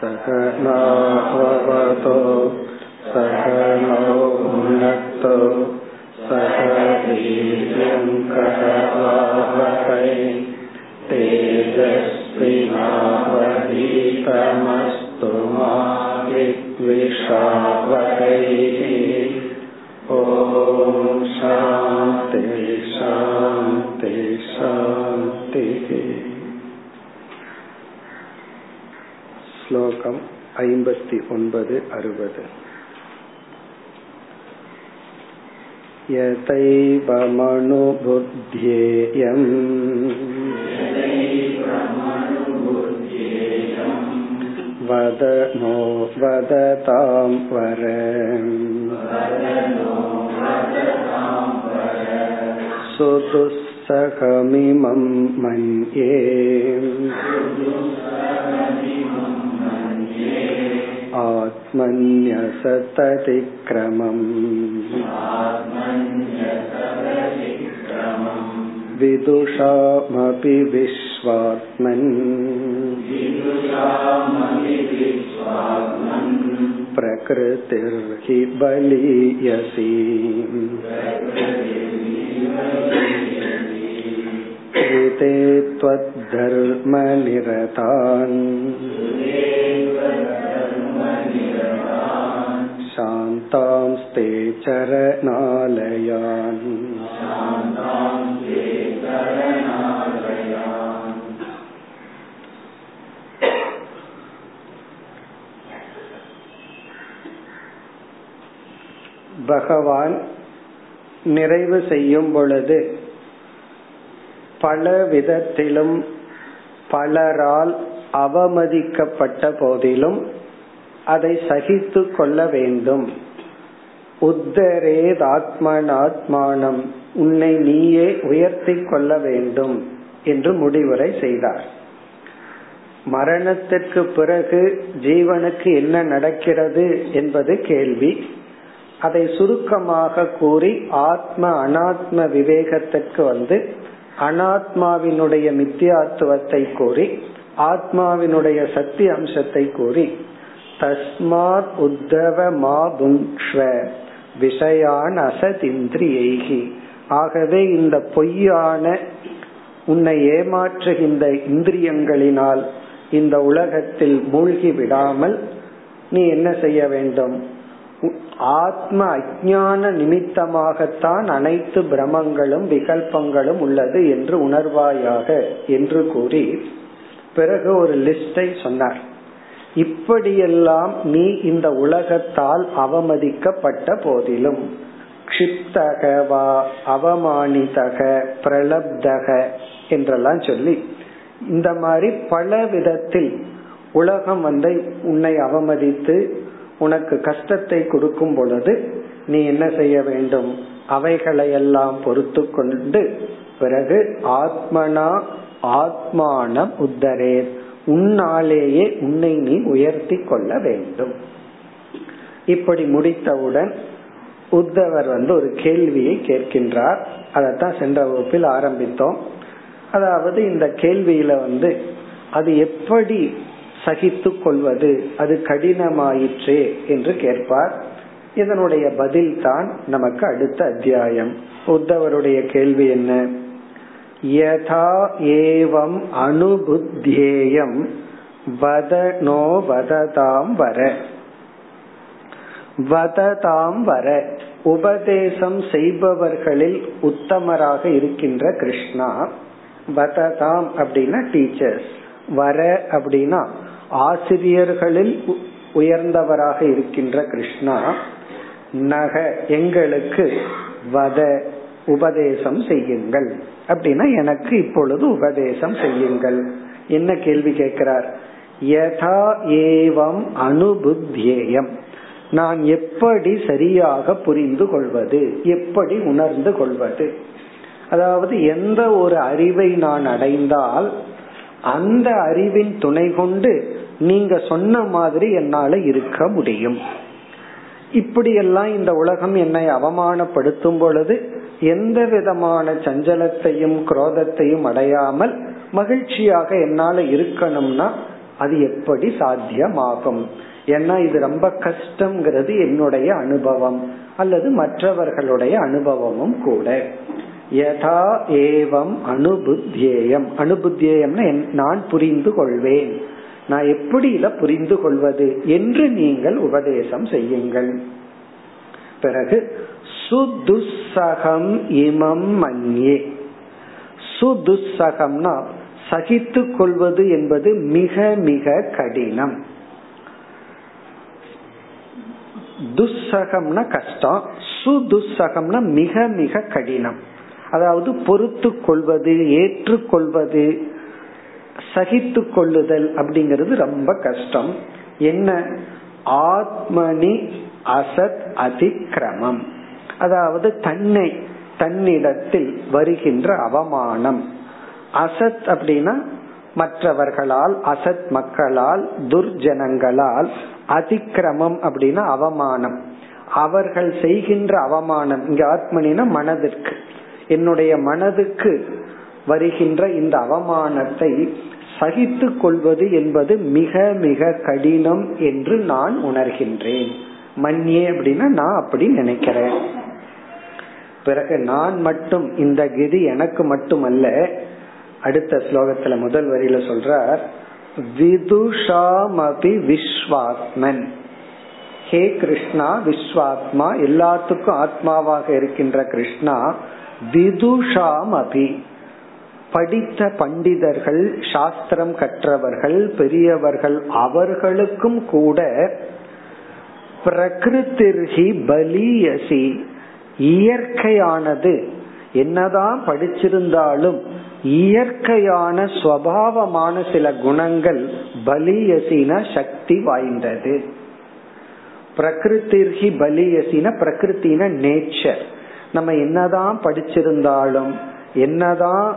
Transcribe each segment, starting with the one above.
सहनाववतो सहनौ भुनक्तो सह वीर्यङ्करवावहै तेजस्विनावधीतमस्तु मा विद्विषावहैः ॐ शान्ति शान्ति शान्तिः श्लोकम् ऐम्बति ओन्पद् अरुवद् यतैव मनुबुद्ध्येयम् वद नो वदतां वर सुदुःसखमिमं मन्ये आत्मन्यसततिक्रमम् विदुषामपि विश्वात्मन् प्रकृतिर्हि बलीयसी ऋते त्वद्धर्मनिरतान् शान्तांस्ते चरणालयान् பகவான் நிறைவு செய்யும் பொழுது பல விதத்திலும் பலரால் அவமதிக்கப்பட்ட போதிலும் அதை சகித்து கொள்ள வேண்டும் உத்தரேதாத்மனாத்மானம். உன்னை நீயே உயர்த்தி கொள்ள வேண்டும் என்று முடிவுரை செய்தார். மரணத்திற்கு பிறகு ஜீவனுக்கு என்ன நடக்கிறது என்பது கேள்வி. அதை சுருக்கமாக கூறி ஆத்ம அனாத்ம விவேகத்திற்கு வந்து அனாத்மாவினுடைய மித்தியாத்துவத்தை கூறி ஆத்மாவினுடைய சத்திய அம்சத்தை கூறி தஸ்மாத் உத்தவ மா விஷயான் அசதிந்திரியைகி. ஆகவே இந்த பொய்யான உன்னை ஏமாற்றுகின்ற இந்திரியங்களினால் இந்த உலகத்தில் மூழ்கி விடாமல் நீ என்ன செய்ய வேண்டும்? ஆத்ம அஜான நிமித்தமாகத்தான் அனைத்து பிரமங்களும் விகல்பங்களும் உள்ளது என்று உணர்வாயாக என்று கூறி பிறகு ஒரு லிஸ்டை சொன்னார். இப்படியெல்லாம் நீ இந்த உலகத்தால் அவமதிக்கப்பட்ட போதிலும். க்ஷிப்தகவா அவமானிதக பிரலப்தக என்றெல்லாம் சொல்லி இந்த மாதிரி பல விதத்தில் உலகம் வந்து உன்னை அவமதித்து உனக்கு கஷ்டத்தை கொடுக்கும் பொழுது நீ என்ன செய்ய வேண்டும்? அவைகளையெல்லாம் பொறுத்து கொண்டு பிறகு ஆத்மனா ஆத்மானம் உத்தரேத். உன்னாலேயே உன்னை நீ உயர்த்தி கொள்ள வேண்டும். இப்படி முடித்தவுடன் உத்தவர் வந்து ஒரு கேள்வியை கேட்கின்றார். அதைத்தான் சென்ற வகுப்பில் ஆரம்பித்தோம். அதாவது இந்த கேள்வியில வந்து அது எப்படி சகித்து கொள்வது? அது கடினமாயிற்றே என்று கேட்பார். இதனுடைய பதில் தான் நமக்கு அடுத்த அத்தியாயம். உத்தவருடைய கேள்வி என்ன? யதா ஏவம் அனுபுத்தியேயம் வதனோ வததாம் வர. வததாம் வர. உபதேசம் செய்பவர்களில் உத்தமராக இருக்கின்ற கிருஷ்ணா. வததாம் அப்படின்னா டீச்சர்ஸ் வர அப்படின்னா ஆசிரியர்களில் உயர்ந்தவராக இருக்கின்ற கிருஷ்ணா. நக எங்களுக்கு வத உபதேசம் செய்யுங்கள். அப்படின்னா எனக்கு இப்பொழுது உபதேசம் செய்யுங்கள். என்ன கேள்வி கேட்கிறார்? யதா ஏவம் அனுபுத்தியேயம். நான் எப்படி சரியாக புரிந்து கொள்வது? எப்படி உணர்ந்து கொள்வது? அதாவது எந்த ஒரு அறிவை நான் அடைந்தால் அந்த அறிவின் துணை கொண்டு நீங்க சொன்ன மாதிரி என்னால இருக்க முடியும். இப்படியெல்லாம் இந்த உலகம் என்னை அவமானப்படுத்தும் பொழுது எந்த விதமான சஞ்சலத்தையும் குரோதத்தையும் அடையாமல் மகிழ்ச்சியாக என்னால இருக்கணும்னா அது எப்படி சாத்தியமாகும்? ஏன்னா இது ரொம்ப கஷ்டம்ங்கிறது என்னுடைய அனுபவம் அல்லது மற்றவர்களுடைய அனுபவமும் கூட. யதா ஏவம் அனுபுத்தியேயம் அனுபுத்தியேயம்னா நான் புரிந்து கொள்வேன். நான் எப்படி இத புரிந்து கொள்வது? என்று நீங்கள் உபதேசம் செய்யுங்கள். பிறகு சுதுசகம் இமம் மன்யே. சுதுசகம்னா சகித்து கொள்வது என்பது மிக மிக கடினம். துஸ்ஸகம்னா கஷ்டம் சுதுசகம்னா மிக மிக கடினம். அதாவது பொறுத்து கொள்வது ஏற்றுக்கொள்வது சகித்து கொள்ளுதல் அப்படிங்கிறது ரொம்ப கஷ்டம். என்ன? ஆத்மனி அசத் அதிக்கிரமம் அதாவது தன்னை தன்னிடத்தில் வருகின்ற அவமானம். அசத் அப்படின்னா மற்றவர்களால் அசத் மக்களால் துர்ஜனங்களால் அதிக்கிரமம் அப்படின்னா அவமானம். அவர்கள் செய்கின்ற அவமானம் இங்க ஆத்மனின மனதிற்கு. என்னுடைய மனதுக்கு வருகின்ற இந்த அவமானத்தை சகித்து கொள்வது என்பது மிக மிக கடினம் என்று நான் உணர்கின்றேன். மன்னியே அப்படின்னா நான் அப்படி நினைக்கிறேன். பிறகு நான் மட்டும் இந்த கிதி எனக்கு மட்டுமல்ல அடுத்த ஸ்லோகத்துல முதல் வரியில சொல்றார் விதுஷாமபி விஸ்வாத்மன். ஹே கிருஷ்ணா விஸ்வாத்மா எல்லாத்துக்கும் ஆத்மாவாக இருக்கின்ற கிருஷ்ணா விதுஷாம் அபி படித்த பண்டிதர்கள் சாஸ்திரம் கற்றவர்கள் பெரியவர்கள் அவர்களுக்கும் கூட பிரகிருத்திர்ஹி பலியசி. இயற்கையானது. என்னதான் படிச்சிருந்தாலும் இயற்கையான சுவாவமான சில குணங்கள் பலியசின சக்தி வாய்ந்தது. பிரகிருத்திர்ஹி பலியசின பிரகிருத்தின நேச்சர் நம்ம என்னதான் படிச்சிருந்தாலும் என்னதான்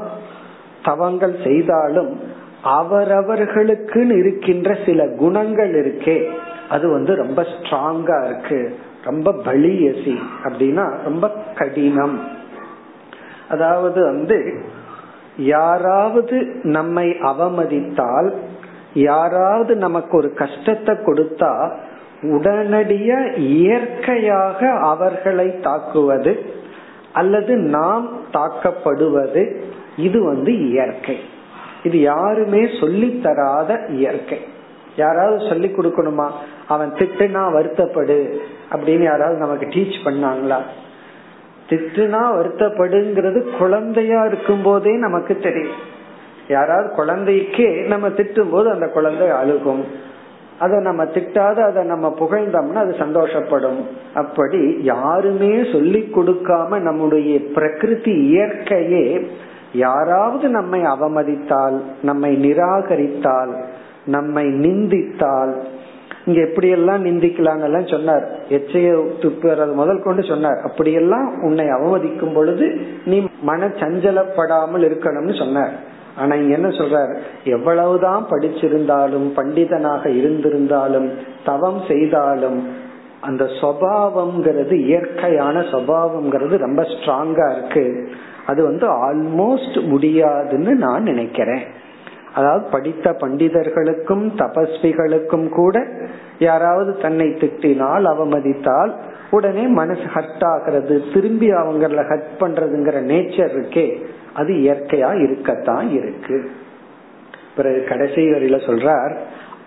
தவங்கள் செய்தாலும் அவரவர்களுக்கு இருக்கின்ற சில குணங்கள் இருக்கே அது வந்து ரொம்ப ஸ்ட்ராங்கா இருக்கு. ரொம்ப பலியசி அப்படின்னா ரொம்ப கடினம். அதாவது வந்து யாராவது நம்மை அவமதித்தால் யாராவது நமக்கு ஒரு கஷ்டத்தை கொடுத்தா உடனடிய இயற்கையாக அவர்களை தாக்குவது அல்லது நாம் தாக்கப்படுவது இது வந்து இயற்கை. இது யாருமே சொல்லி தராத இயற்கை. யாராவது சொல்லி கொடுக்கணுமா? அவன் திட்டுனா வருத்தப்படு. அப்படின்னு யாராவது நமக்கு டீச் பண்ணாங்களா? திட்டுனா வருத்தப்படுங்கிறது குழந்தையா இருக்கும் போதே நமக்கு தெரியும். யாராவது குழந்தைக்கே நம்ம திட்டும் போது அந்த குழந்தை அழுகும். அதை நம்ம திட்டாத அதை நம்ம புகழ்ந்தோம்னா அது சந்தோஷப்படும். அப்படி யாருமே சொல்லி கொடுக்காம நம்முடைய பிரகிருதி இயற்கையே யாராவது நம்மை அவமதித்தால் நம்மை நிராகரித்தால் நம்மை நிந்தித்தால் இங்க எப்படி எல்லாம் நிந்திக்கலாம் எல்லாம் சொன்னார். எச்சைய துப்புறது முதல் கொண்டு சொன்னார். அப்படியெல்லாம் உன்னை அவமதிக்கும் பொழுது நீ மன சஞ்சலப்படாமல் இருக்கணும்னு சொன்னார். ஆனா இங்க என்ன சொல்றார்? எவ்வளவுதான் படிச்சிருந்தாலும் பண்டிதனாக இருந்திருந்தாலும் தவம் செய்தாலும் அந்த சுவாவம்ங்கிறது இயற்கையான சுவாவம்ங்கிறது ரொம்ப ஸ்ட்ராங்கா இருக்கு. அது வந்து ஆல்மோஸ்ட் முடியாதுன்னு நான் நினைக்கிறேன். அதாவது படித்த பண்டிதர்களுக்கும் தபஸ்விகளுக்கும் கூட யாராவது தன்னை திட்டினால் அவமதித்தால் உடனே மனசு ஹர்ட் ஆகிறது திரும்பி அவங்கள ஹர்ட் பண்றதுங்கிற நேச்சர் இருக்கே அது இயற்கையா இருக்கத்தான் இருக்கு. பிறகு கடைசி வரையில சொல்றார்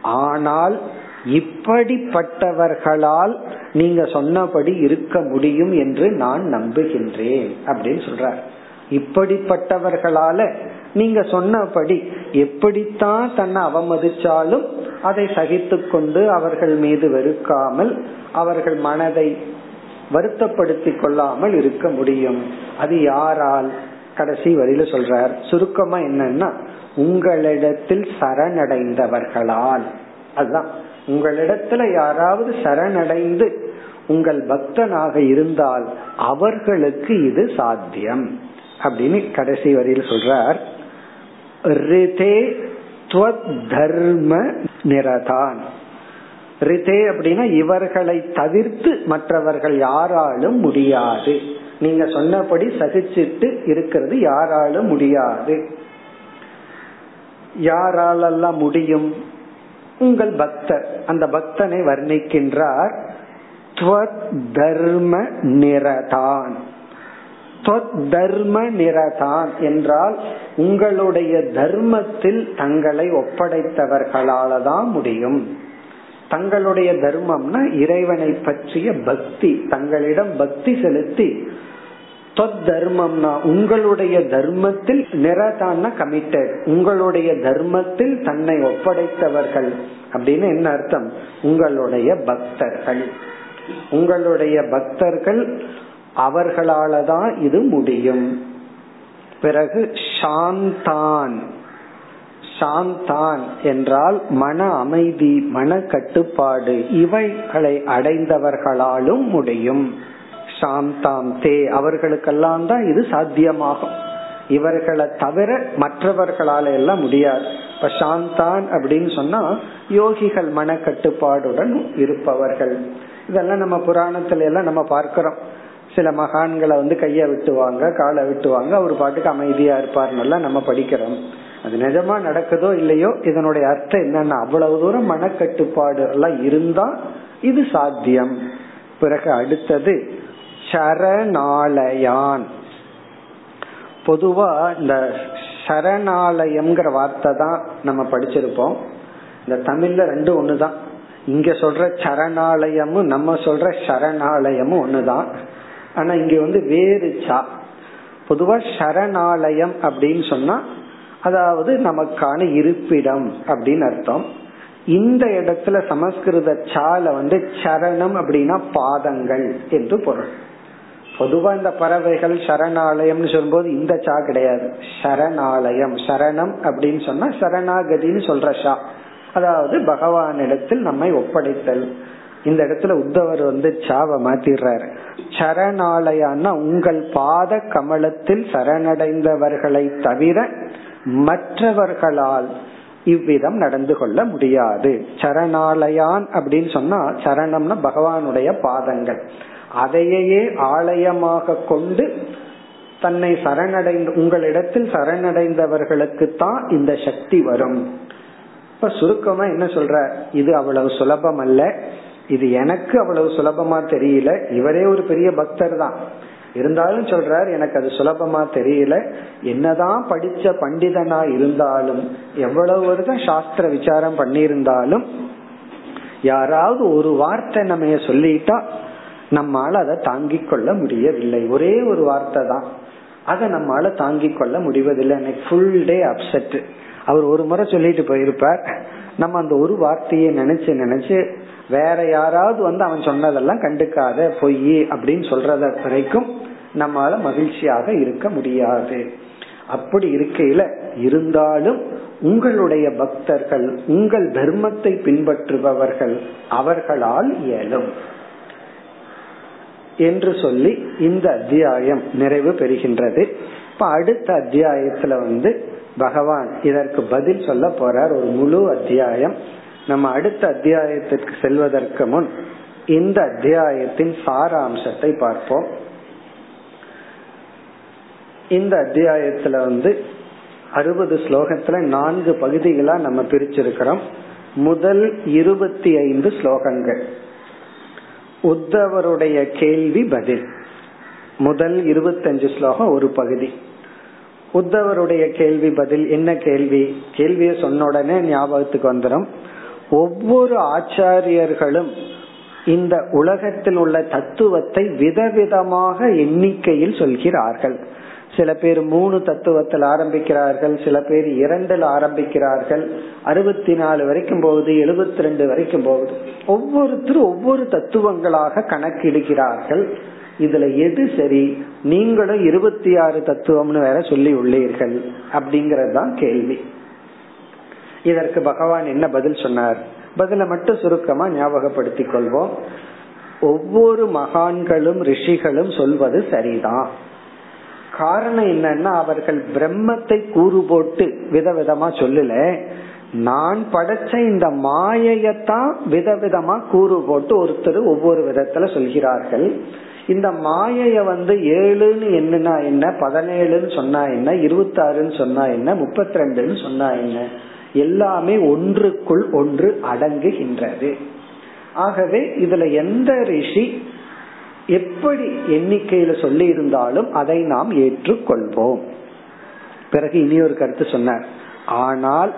ஆனால் இப்படிப்பட்டவர்களால் நீங்க சொன்னபடி இருக்க முடியும் என்று நான் நம்புகின்றேன். அப்படின்னு சொல்றார். இப்படிப்பட்டவர்களால நீங்க சொன்னபடி எப்படித்தான் தன்னை அவமதிச்சாலும் அதை சகித்து கொண்டு அவர்கள் மீது வெறுக்காமல் அவர்கள் மனதை வருத்தப்படுத்தி கொள்ளாமல் இருக்க முடியும். அது யாரால்? கடைசி வரியில சொல்றார் சுருக்கமா என்னன்னா உங்களிடத்தில் சரணடைந்தவர்களால். அதுதான். உங்களிடத்துல யாராவது சரணடைந்து உங்கள் பக்தனாக இருந்தால் அவர்களுக்கு இது சாத்தியம். அப்படின்னு கடைசி வரியில் சொல்றார். ரிதே தர்ம நிரதான். ரிதே அப்படின்னா இவர்களை தவிர்த்து மற்றவர்கள் யாராலும் முடியாது. நீங்க சொன்னபடி சகிச்சிட்டு இருக்கிறது யாராலும் முடியாது. யாராலெல்லாம் முடியும்? உங்கள் பக்தர். அந்த பக்தனை வர்ணிக்கின்றார். தர்ம நிரதான். தர்ம நிரதான் என்றால் உங்களுடைய தர்மத்தில் தங்களை ஒப்படைத்தவர்களால தான் முடியும். தங்களுடைய தர்மம்னா இறைவனை பற்றிய பக்தி தங்களிடம் பக்தி செலுத்தி தர்மம்னா உங்களுடைய தர்மத்தில் நிரதான கமிட்டட் உங்களுடைய தர்மத்தில் தன்னை ஒப்படைத்தவர்கள் அப்படின்னு என்ன அர்த்தம்? உங்களுடைய பக்தர்கள். உங்களுடைய பக்தர்கள் அவர்களால தான் இது முடியும். பிறகு சாந்தான். சாந்தான் என்றால் மன அமைதி மன கட்டுப்பாடு இவைகளை அடைந்தவர்களாலும் முடியும். சாந்தாம் தே. அவர்களுக்கெல்லாம் தான் இது சாத்தியமாகும். இவர்களை தவிர மற்றவர்களால எல்லாம் முடியாது. இப்ப சாந்தான் அப்படின்னு சொன்னா யோகிகள் மன கட்டுப்பாடுடன் இருப்பவர்கள். இதெல்லாம் நம்ம புராணத்துல எல்லாம் நம்ம பார்க்கிறோம். சில மகான்களை வந்து கைய விட்டுவாங்க காலை விட்டுவாங்க. அவர் பாட்டுக்கு அமைதியா இருப்பார்னு நம்ம படிக்கிறோம். அது நிஜமா நடக்குதோ இல்லையோ இதனுடைய அர்த்தம் என்னன்னா அவ்வளவு தூரம் மனக்கட்டுப்பாடு எல்லாம் இருந்தா இது சாத்தியம். பிறகு அடுத்தது சரணாலயான். பொதுவா இந்த சரணாலயம்ங்கிற வார்த்தை தான் நம்ம படிச்சிருப்போம். இந்த தமிழ்ல ரெண்டு ஒண்ணுதான். இங்க சொல்ற சரணாலயமும் நம்ம சொல்ற சரணாலயமும் ஒண்ணுதான். ஆனா இங்க வந்து வேறு சா. பொதுவா சரணாலயம் அப்படின்னு சொன்னா அதாவது நமக்கான இருப்பிடம் அப்படின்னு அர்த்தம். இந்த இடத்துல சமஸ்கிருத சால வந்து சரணம் அப்படின்னா பாதங்கள் என்று பொருள். பொதுவா இந்த பறவைகள் சரணாலயம்னு சொல்லும்போது இந்த சா கிடையாது. சரணாலயம் சரணம் அப்படின்னு சொன்னா சரணாகதின்னு சொல்ற ஷா அதாவது பகவானிடத்தில் நம்மை ஒப்படைத்தல். இந்த இடத்துல உத்தவர் வந்து சாவ மாத்திடுறாரு. சரணாலயான்னா உங்கள் பாத கமலத்தில் சரணடைந்தவர்களை தவிர மற்றவர்களால் இவ்விதம் நடந்து கொள்ள முடியாது. சரணாலயான் அப்படின்னு சொன்னா சரணம்னா பகவானுடைய பாதங்கள். அதையே ஆலயமாக கொண்டு தன்னை சரணடைந்த உங்களிடத்தில் சரணடைந்தவர்களுக்கு தான் இந்த சக்தி வரும். இப்ப சுருக்கமா என்ன சொல்ற இது அவ்வளவு சுலபம் அல்ல இது எனக்கு அவ்வளவு சுலபமா தெரியல. இவரே ஒரு பெரிய பக்தர் தான். இருந்தாலும் சொல்றாரு எனக்கு அது சுலபமா தெரியல. என்னதான் படிச்ச பண்டிதனா இருந்தாலும் எவ்வளவு வருடம் சாஸ்திர விசாரம் பண்ணியிருந்தாலும் யாராவது ஒரு வார்த்தை நம்ம சொல்லிட்டா நம்மால அதை தாங்கிக் கொள்ள முடியவில்லை. ஒரே ஒரு வார்த்தை தான். அதை நம்மால தாங்கிக் கொள்ள முடிவதில்லை. எனக்கு ஃபுல் டே அப்செட் அவர் ஒரு முறை சொல்லிட்டு போயிருப்பார். நம்ம அந்த ஒரு வார்த்தையை நினைச்சு நினைச்சு வேற யாராவது வந்து அவன் சொன்னதெல்லாம் கண்டுக்காத பொய் அப்படின்னு சொல்றத வரைக்கும் நம்மால மகிழ்ச்சியாக இருக்க முடியாது. அப்படி இருக்கையில இருந்தாலும் உங்களுடைய பக்தர்கள் உங்கள் தர்மத்தை பின்பற்றுபவர்கள் அவர்களால் இயலும். என்று சொல்லி இந்த அத்தியாயம் நிறைவு பெறுகின்றது. இப்ப அடுத்த அத்தியாயத்துல வந்து பகவான் இதற்கு பதில் சொல்ல போறார். ஒரு முழு அத்தியாயம். நம்ம அடுத்த அத்தியாயத்திற்கு செல்வதற்கு முன் இந்த அத்தியாயத்தின் சாராம்சத்தை பார்ப்போம். இந்த அத்தியாயத்துல வந்து அறுபது ஸ்லோகத்துல நான்கு பகுதிகளா நம்ம பிரிச்சிருக்கிறோம். முதல் இருபத்தி ஐந்து ஸ்லோகங்கள். உத்தவருடைய கேள்வி பதில். முதல் இருபத்தஞ்சு ஸ்லோகம் ஒரு பகுதி. உத்தவருடைய கேள்வி பதில் என்ன கேள்வி? கேள்வியை சொன்ன உடனே ஞாபகத்துக்கு வந்துடும் ஒவ்வொரு ஆச்சாரியர்களும் இந்த உலகத்தில் உள்ள தத்துவத்தை விதவிதமாக எண்ணிக்கையில் சொல்கிறார்கள். சில பேர் மூணு தத்துவத்தில் ஆரம்பிக்கிறார்கள் சில பேர் இரண்டில் ஆரம்பிக்கிறார்கள் அறுபத்தி நாலு வரைக்கும் போகுது எழுபத்தி ரெண்டு வரைக்கும் போகுது. ஒவ்வொருத்தரும் ஒவ்வொரு தத்துவங்களாக கணக்கிடுகிறார்கள். இதுல எது சரி? நீங்களும் இருபத்தி ஆறு தத்துவம்னு வேற சொல்லி உள்ளீர்கள். அப்படிங்கறது தான் கேள்வி. இதற்கு பகவான் என்ன பதில் சொன்னார்? பதில மட்டும் சுருக்கமா ஞாபகப்படுத்திக் கொள்வோம். ஒவ்வொரு மகான்களும் ரிஷிகளும் சொல்வது சரிதான். காரணம் என்னன்னா அவர்கள் பிரம்மத்தை கூறு போட்டு விதவிதமா சொல்லல. நான் படைச்ச இந்த மாயையத்தான் விதவிதமா கூறு போட்டு ஒருத்தர் ஒவ்வொரு விதத்துல சொல்கிறார்கள். இந்த மாயைய வந்து ஏழுன்னு என்னன்னா என்ன? பதினேழுன்னு சொன்னா என்ன? இருபத்தி ஆறுன்னு சொன்னா என்ன? முப்பத்தி ரெண்டுன்னு சொன்னா என்ன? எல்லாமே ஒன்றுக்குள் ஒன்று அடங்குகின்றது. ஆகவே இதுல எந்த ரிஷி எப்படி எண்ணிக்கையில சொல்லி இருந்தாலும் அதை நாம் ஏற்றுக்கொள்வோம். பிறகு இனி ஒரு கருத்து சொன்னார். ஆனால்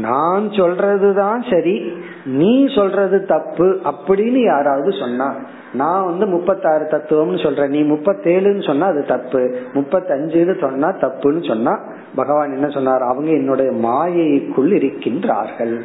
நான் சொல்றதுதான் சரி நீ சொல்றது தப்பு அப்படின்னு யாராவது சொன்னா நான் வந்து முப்பத்தாறு தத்துவம்னு சொல்றேன். நீ முப்பத்தேழுன்னு சொன்னா அது தப்பு. முப்பத்தஞ்சுன்னு சொன்னா தப்புன்னு சொன்னா பகவான் என்ன சொன்னார்? அவங்க என்னுடைய மாயைக்குள் இருக்கின்றார்கள்.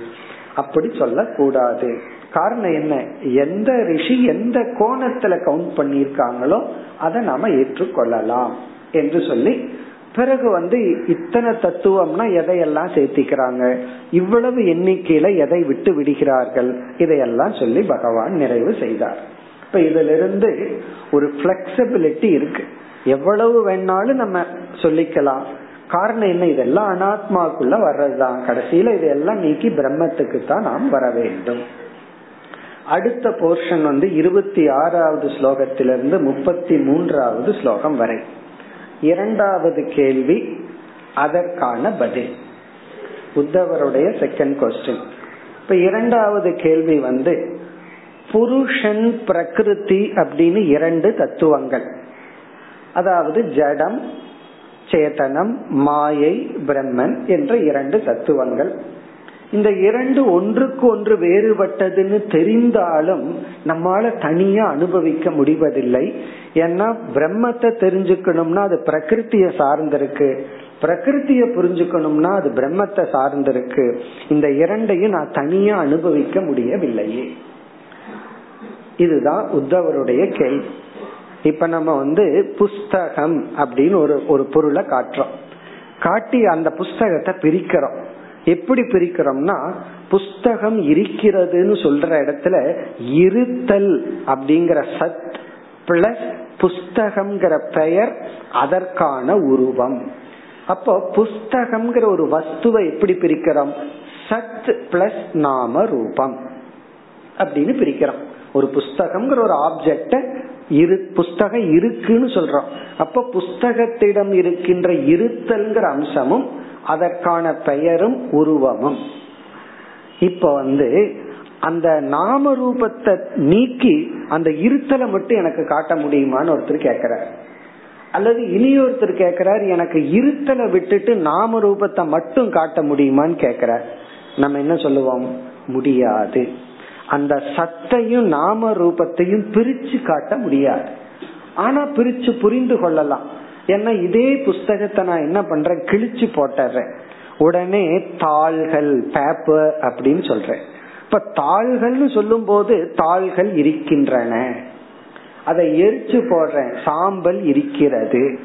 அப்படி சொல்லக்கூடாது. காரணம் என்ன? எந்த ரிஷி எந்த கோணத்துல கவுண்ட் பண்ணியிருக்காங்களோ அதை நாம ஏற்றுக்கொள்ளலாம் என்று சொல்லி பிறகு வந்து இத்தனை தத்துவம்னா எதையெல்லாம் சேர்த்திக்கிறாங்க? இவ்வளவு எண்ணிக்கையில எதை விட்டு விடுகிறார்கள்? இதையெல்லாம் சொல்லி பகவான் நிறைவு செய்தார். இப்ப இதுல இருந்து ஒரு பிளெக்சிபிலிட்டி இருக்கு. எவ்வளவு வேணாலும் நம்ம சொல்லிக்கலாம். காரணம் என்ன? இதெல்லாம் அனாத்மாக்குள்ள வர்றதுதான். கடைசியில இதெல்லாம் நீக்கி பிரம்மத்துக்கு தான் நாம் வர வேண்டும். அடுத்த போர்ஷன் வந்து இருபத்தி ஆறாவது ஸ்லோகத்திலிருந்து முப்பத்தி மூன்றாவது ஸ்லோகம் வரை. இரண்டாவது கேள்வி அதற்கான பதில். உத்தவருடைய செகண்ட் கொஸ்டின் இப்ப இரண்டாவது கேள்வி வந்து புருஷன் பிரகிருதி அப்படின்னு இரண்டு தத்துவங்கள். அதாவது ஜடம் சேதனம் மாயை பிரம்மன் என்ற இரண்டு தத்துவங்கள். இந்த இரண்டு ஒன்றுக்கு ஒன்று வேறுபட்டதுன்னு தெரிந்தாலும் நம்மால தனியா அனுபவிக்க முடிவதில்லை. ஏன்னா பிரம்மத்தை தெரிஞ்சுக்கணும்னா அது பிரகிருத்திய சார்ந்திருக்கு. பிரகிருத்திய புரிஞ்சுக்கணும்னா அது பிரம்மத்தை சார்ந்திருக்கு. இந்த இரண்டையும் நான் தனியா அனுபவிக்க முடியவில்லையே. இதுதான் உத்தவருடைய கேள்வி. இப்ப நம்ம வந்து புஸ்தகம் அப்படின்னு ஒரு ஒரு பொருளை காட்டுறோம். காட்டி அந்த புஸ்தகத்தை பிரிக்கிறோம். எப்படி பிரிக்கிறோம்னா புஸ்தகம் இருக்கிறதுன்னு சொல்ற இடத்துல இருத்தல் அப்படிங்கிற சத் பிளஸ் புஸ்தகம்ங்கிற பெயர் அதற்கான உருவம். அப்போ புஸ்தகம்ங்கிற ஒரு வஸ்துவை எப்படி பிரிக்கிறோம்? சத் பிளஸ் நாம ரூபம் அப்படின்னு பிரிக்கிறோம். ஒரு புஸ்தகம்ங்கிற ஒரு ஆப்ஜெக்ட இரு புஸ்தகம் இருக்குன்னு சொல்றோம். அப்ப புஸ்தகத்திடம் இருக்கின்ற இருத்தல்ங்கிற அம்சமும் அதற்கான பெயரும் உருவமும். இப்ப வந்து அந்த நாம ரூபத்தை நீக்கி அந்த இருத்தலை மட்டும் எனக்கு காட்ட முடியுமான்னு ஒருத்தர் கேக்குறார் அல்லது இனி ஒருத்தர் எனக்கு இருத்தலை விட்டுட்டு நாம ரூபத்தை மட்டும் காட்ட முடியுமான்னு கேக்குறார் நம்ம என்ன சொல்லுவோம்? முடியாது. அந்த சத்தையும் நாம ரூபத்தையும் பிரிச்சு காட்ட முடியாது. ஆனா பிரிச்சு புரிந்து கொள்ளலாம். ஏன்னா இதே புஸ்தகத்தை நான் என்ன பண்றேன்? கிழிச்சு போட்டுறேன். உடனே தாள்கள் பேப்பர் அப்படின்னு சொல்றேன். இப்ப தாள்கள்னு சொல்லும் போது தாள்கள் இருக்கின்றன. அதை எரிச்சு போடுறேன். சாம்பல் இருக்கிறது.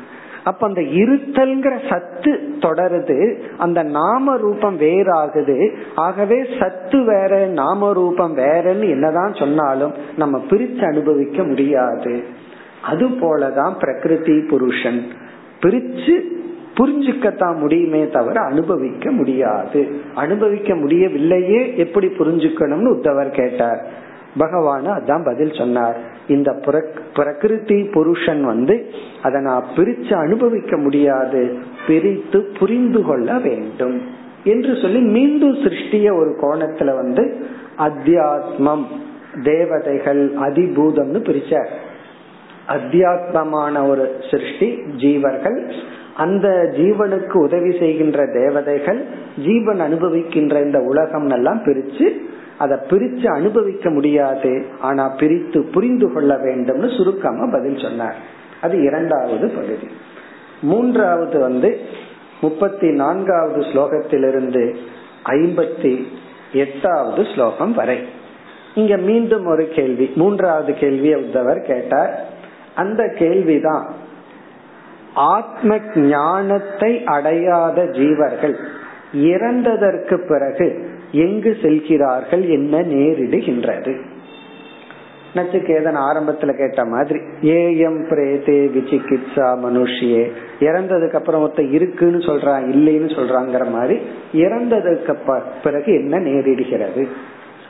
அப்ப அந்த இருத்தல்ங்கிற சத்து தொடருது அந்த நாம ரூபம் வேறாகுது. ஆகவே சத்து வேற நாம ரூபம் வேறன்னு என்னதான் சொன்னாலும் நம்ம பிரித்து அனுபவிக்க முடியாது. அது போலதான் பிரகிருதி புருஷன். பிரிச்சு புரிஞ்சுக்கத்தான் முடியுமே தவிர அனுபவிக்க முடியாது. அனுபவிக்க முடியவில்லையே எப்படி புரிஞ்சுக்கணும்னு உத்தவர் கேட்டார். பகவான் அதான் பதில் சொன்னார். இந்த பிரகிருதி புருஷன் வந்து அதை நான் பிரிச்சு அனுபவிக்க முடியாது. பிரித்து புரிந்து கொள்ள வேண்டும். என்று சொல்லி மீண்டும் சிருஷ்டிய ஒரு கோணத்துல வந்து அத்தியாத்மம் தேவதைகள் அதிபூதம்னு பிரிச்சார் அத்தியாத்மமான ஒரு சிருஷ்டி ஜீவர்கள். அந்த ஜீவனுக்கு உதவி செய்கின்ற தேவதைகள் ஜீவன் அனுபவிக்கின்ற இந்த உலகம் எல்லாம் பிரிச்சு அதை பிரிச்சு அனுபவிக்க முடியாது. ஆனா பிரித்து புரிந்து கொள்ள வேண்டும்னு சுருக்கமா பதில் சொன்னார். அது இரண்டாவது பகுதி. மூன்றாவது வந்து முப்பத்தி நான்காவது ஸ்லோகத்திலிருந்து ஐம்பத்தி எட்டாவது ஸ்லோகம் வரை. இங்க மீண்டும் ஒரு கேள்வி மூன்றாவது கேள்வியை உத்தவர் கேட்டார். அந்த கேள்விதான் ஆத்ம ஞானத்தை அடையாத ஜீவர்கள் இறந்ததற்கு பிறகு எங்கு செல்கிறார்கள் என்ன நேரிடுகின்றது. நச்சுக்கேதன் ஆரம்பத்துல கேட்ட மாதிரி ஏஎம் பிரேதே விசிகித்சா மனுஷியே இறந்ததுக்கு அப்புறம் ஒருத்த இருக்குன்னு சொல்றான் இல்லைன்னு சொல்றாங்கிற மாதிரி இறந்ததுக்கு பிறகு என்ன நேரிடுகிறது?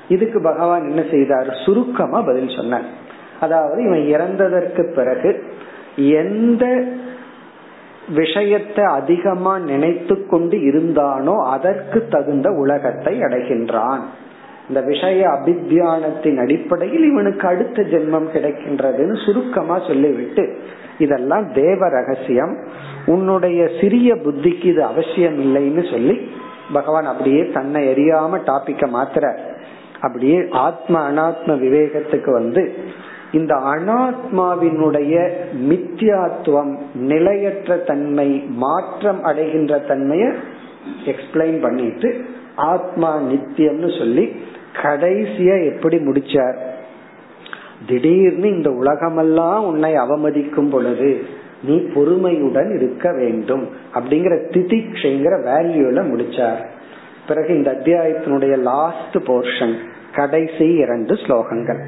இதுக்கு பகவான் என்ன செய்தார்? சுருக்கமா பதில் சொன்னார். அதாவது இவன் இறந்ததற்கு பிறகு எந்த விஷயத்தை அதிகமா நினைத்து கொண்டு இருந்தானோ அதற்கு தகுந்த உலகத்தை அடைகின்றான். இந்த விஷய அபித்தியானத்தின் அடிப்படையில் இவனுக்கு அடுத்த ஜென்மம் கிடைக்கின்றதுன்னு சுருக்கமா சொல்லிவிட்டு இதெல்லாம் தேவ ரகசியம். உன்னுடைய சிறிய புத்திக்கு இது அவசியம் இல்லைன்னு சொல்லி பகவான் அப்படியே தன்னை எரியாம டாபிக்க மாத்திர அப்படியே ஆத்ம அனாத்ம விவேகத்துக்கு வந்து இந்த அனாத்மாவினுடைய மித்தியாத்துவம் நிலையற்ற தன்மை மாற்றம் அடைகின்ற தன்மைய எக்ஸ்பிளைன் பண்ணிட்டு ஆத்மா நித்தியம்னு சொல்லி கடைசியா எப்படி முடிச்சார்? திடீர்னு இந்த உலகமெல்லாம் உன்னை அவமதிக்கும் பொழுது நீ பொறுமையுடன் இருக்க வேண்டும் அப்படிங்கிற திதிக்ஷைங்கிற வேல்யூல முடிச்சார். பிறகு இந்த அத்தியாயத்தினுடைய லாஸ்ட் போர்ஷன் கடைசி இரண்டு ஸ்லோகங்கள்.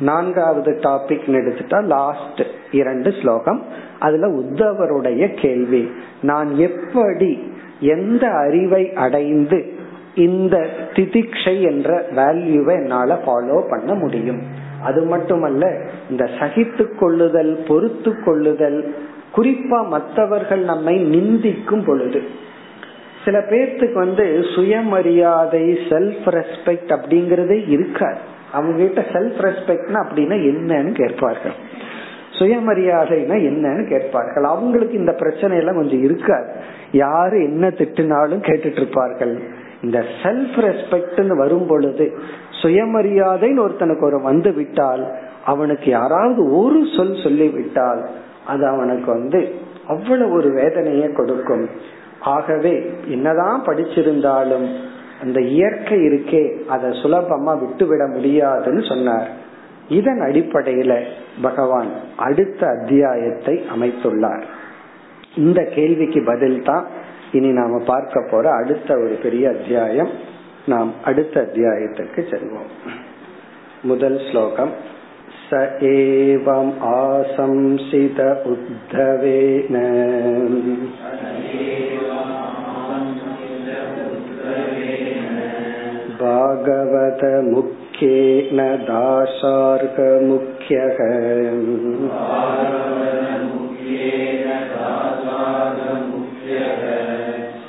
நான்காவது டாபிக் எடுத்துட்டா லாஸ்ட் இரண்டு ஸ்லோகம். அதுல உத்தவருடைய கேள்வி. நான் எப்படி எந்த அறிவை அடைந்து இந்த திதிக்ஷை என்ற வேல்யூவை என்னால ஃபாலோ பண்ண முடியும்? அது மட்டுமல்ல இந்த சகித்து கொள்ளுதல் பொறுத்து கொள்ளுதல் குறிப்பா மற்றவர்கள் நம்மை நிந்திக்கும் பொழுது. சில பேர்த்துக்கு வந்து சுயமரியாதை செல்ஃப் ரெஸ்பெக்ட் அப்படிங்கறதே இருக்காது. அவங்க கிட்ட செல்ஃப் ரெஸ்பெக்ட்னா அப்படின்னா என்னன்னு கேட்பார்கள். சுயமரியாதைனா என்னன்னு கேட்பார்கள். அவங்களுக்கு இந்த பிரச்சனை எல்லாம் கொஞ்சம் இருக்காது. யாரு என்ன திட்டினாலும் கேட்டுட்டு இருப்பார்கள் இந்த செல்ஃப் ரெஸ்பெக்ட்னு வரும் பொழுது சுயமரியாதைன்னு ஒருத்தனுக்கு ஒரு வந்து விட்டால் அவனுக்கு யாராவது ஒரு சொல் சொல்லி விட்டால் அது அவனுக்கு வந்து அவ்வளவு ஒரு வேதனையை கொடுக்கும். ஆகவே என்னதான் படிச்சிருந்தாலும் அந்த இயற்கை இருக்கே அதை சுலபமா விட்டுவிட முடியாதுன்னு சொன்னார் இதன் அடிப்படையில பகவான் அடுத்த அத்தியாயத்தை அமைத்துள்ளார் இந்த கேள்விக்கு பதில் தான் இனி நாம பார்க்க போற அடுத்த ஒரு பெரிய அத்தியாயம் நாம் அடுத்த அத்தியாயத்திற்கு செல்வோம் முதல் ஸ்லோகம் स एवम् आशंसित उद्धवेन भागवतमुख्येन दाशार्कमुख्यः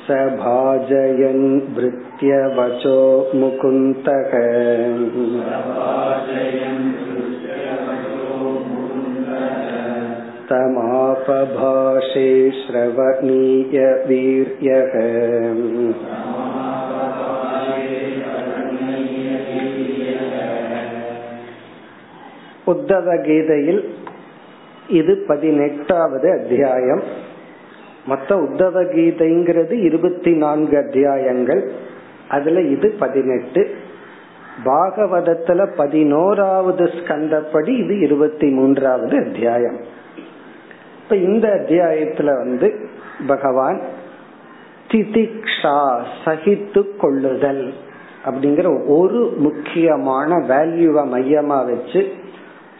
स भाजयन् भृत्यवचो मुकुन्तः तमापभाषे श्रवणीय உத்தவ கீதையில் இது பதினெட்டாவது அத்தியாயம். மொத்த உத்தவ கீதைங்கிறது இருபத்தி நான்கு அத்தியாயங்கள். அதுல இது பதினெட்டு. பாகவதத்துல பதினோராவது ஸ்கந்தப்படி இது இருபத்தி மூன்றாவது அத்தியாயம். இப்ப இந்த அத்தியாயத்துல வந்து பகவான் திதிக்ஷா சகித்து கொள்ளுதல் அப்படிங்கிற ஒரு முக்கியமான வேல்யூவை மையமா வச்சு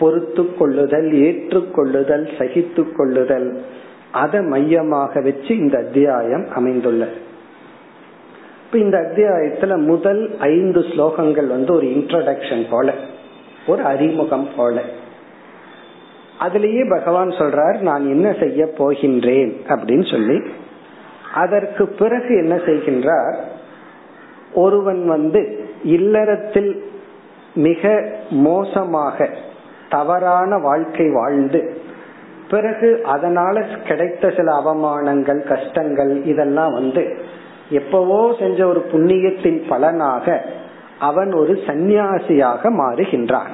பொறுத்து கொள்ளுதல் ஏற்றுக்கொள்ளுதல் சகித்து கொள்ளுதல் அதை மையமாக வச்சு இந்த அத்தியாயம் அமைந்துள்ள இப்ப இந்த அத்தியாயத்துல முதல் ஐந்து ஸ்லோகங்கள் வந்து ஒரு இன்ட்ரடக்ஷன் போல ஒரு அறிமுகம் போல. அதுலேயே பகவான் சொல்றார் நான் என்ன செய்ய போகின்றேன் அப்படின்னு சொல்லி. அதற்கு பிறகு என்ன செய்கின்றார்? ஒருவன் வந்து இல்லறத்தில் மிக மோசமாக தவறான வாழ்க்கை வாழ்ந்து பிறகு அதனால கிடைத்த சில அவமானங்கள் கஷ்டங்கள் இதெல்லாம் வந்து எப்பவோ செஞ்ச ஒரு புண்ணியத்தின் பலனாக அவன் ஒரு சந்நியாசியாக மாறுகின்றான்.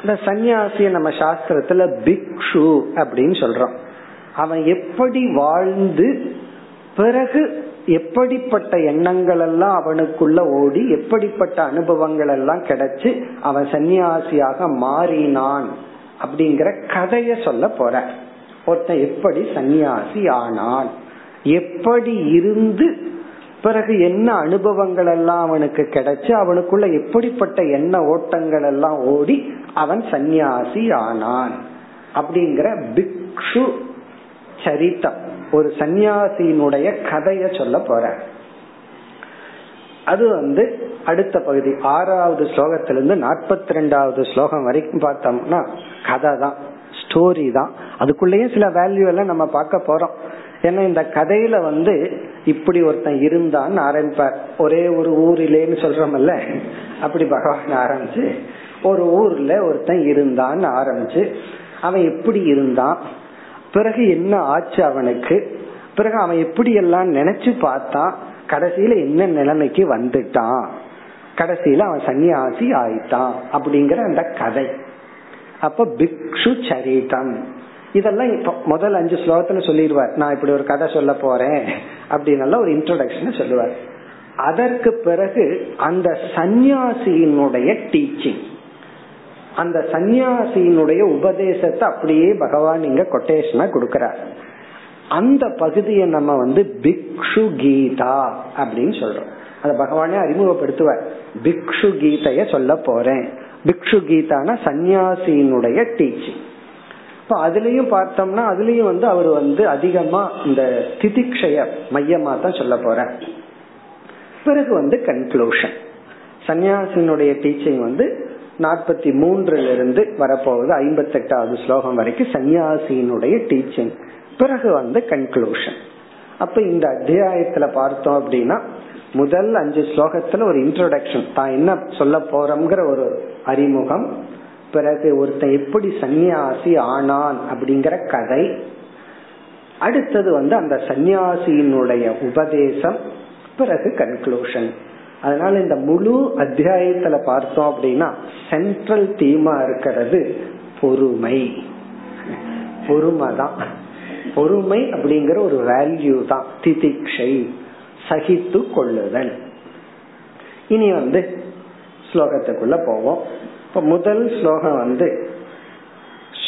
அந்த சந்நியாசிய நம்ம சாஸ்திரத்துல பிக்ஷு அப்படின்னு சொல்றோம். அவன் எப்படி வாழ்ந்து பிறகு எப்படிப்பட்ட எண்ணங்கள் எல்லாம் அவனுக்குள்ள ஓடி எப்படிப்பட்ட அனுபவங்கள் எல்லாம் கிடைச்சு அவன் சன்னியாசியாக மாறினான் அப்படிங்கிற கதைய சொல்ல போற. ஒருத்தன் எப்படி சன்னியாசி ஆனான் எப்படி இருந்து பிறகு என்ன அனுபவங்கள் எல்லாம் அவனுக்கு கிடைச்சு அவனுக்குள்ள எப்படிப்பட்ட எண்ண ஓட்டங்கள் எல்லாம் ஓடி அவன் சந்நியாசி ஆனான் அப்படிங்கிற பிக்ஷு சரித்தம் ஒரு சந்நியாசியினுடைய கதைய சொல்ல போற அது வந்து அடுத்த பகுதி. ஆறாவது ஸ்லோகத்திலிருந்து நாற்பத்தி ரெண்டாவது ஸ்லோகம் வரைக்கும் பார்த்தோம்னா கதை தான் ஸ்டோரி தான். அதுக்குள்ளேயே சில வேல்யூ எல்லாம் நம்ம பார்க்க போறோம். ஏன்னா இந்த கதையில வந்து இப்படி ஒருத்தன் இருந்தான்னு ஆரம்பிப்பார். ஒரே ஒரு ஊரிலேன்னு சொல்றோம்ல அப்படி பகவான் ஆரம்பிச்சு ஒரு ஊர்ல ஒருத்தன் இருந்தான்னு ஆரம்பிச்சு அவன் எப்படி இருந்தான்? பிறகு என்ன ஆச்சு அவனுக்கு? பிறகு அவன் எப்படி எல்லாம் நினைச்சு பார்த்தான் கடைசியில என்ன நிலைமைக்கு வந்துட்டான்? கடைசியில அவன் சன்னியாசி ஆயிட்டான் அப்படிங்கிற அந்த கதை. அப்ப பிக்ஷு சரிதம். இதெல்லாம் இப்ப முதல் அஞ்சு ஸ்லோகத்துல சொல்லிடுவார். நான் இப்படி ஒரு கதை சொல்ல போறேன் அப்படின்னு ஒரு இன்ட்ரோடக்ஷன் சொல்லுவார். அதற்கு பிறகு அந்த சந்நியாசியினுடைய டீச்சிங் அந்த சந்நியாசியினுடைய உபதேசத்தை அப்படியே பகவான் இங்க கொட்டேஷனா கொடுக்கிறார். அந்த பகுதியை நம்ம வந்து பிக்ஷு கீதா அப்படின்னு சொல்றோம். அத பகவானே அறிமுகப்படுத்துவார். பிக்ஷு கீதைய சொல்ல போறேன். பிக்ஷு கீதானா சந்நியாசியினுடைய டீச்சிங் இப்ப அதுலயும் பார்த்தோம்னா அதுலயும் வந்து அவர் வந்து அதிகமா இந்த திதிக்ஷய மையமா தான் சொல்ல போற பிறகு வந்து கன்க்ளூஷன் சன்னியாசினுடைய டீச்சிங் வந்து நாற்பத்தி மூன்றுல இருந்து வரப்போகுது ஐம்பத்தி எட்டாவது ஸ்லோகம் வரைக்கும் சன்னியாசியினுடைய டீச்சிங் பிறகு வந்து கன்க்ளூஷன் அப்ப இந்த அத்தியாயத்துல பார்த்தோம் அப்படின்னா முதல் அஞ்சு ஸ்லோகத்துல ஒரு இன்ட்ரோடக்ஷன் தான் என்ன சொல்ல போறோம்ங்கிற ஒரு அறிமுகம். பிறகு ஒருத்தன் எப்படி சந்நியாசி ஆனான் அப்படிங்கிற கதை. அடுத்தது வந்து அந்த சந்நியாசியினுடைய உபதேசம். பிறகு கன்க்ளூஷன் அதனால இந்த முழு அத்தியாயத்துல பார்த்தோம் அப்படின்னா சென்ட்ரல் தீமா இருக்கிறது பொறுமை. பொறுமை தான் பொறுமை அப்படிங்கிற ஒரு வேல்யூ தான். திதிக்ஷை சகித்து கொள்ளுதல். இனி வந்து ஸ்லோகத்துக்குள்ள போவோம். இப்ப முதல் ஸ்லோகம் வந்து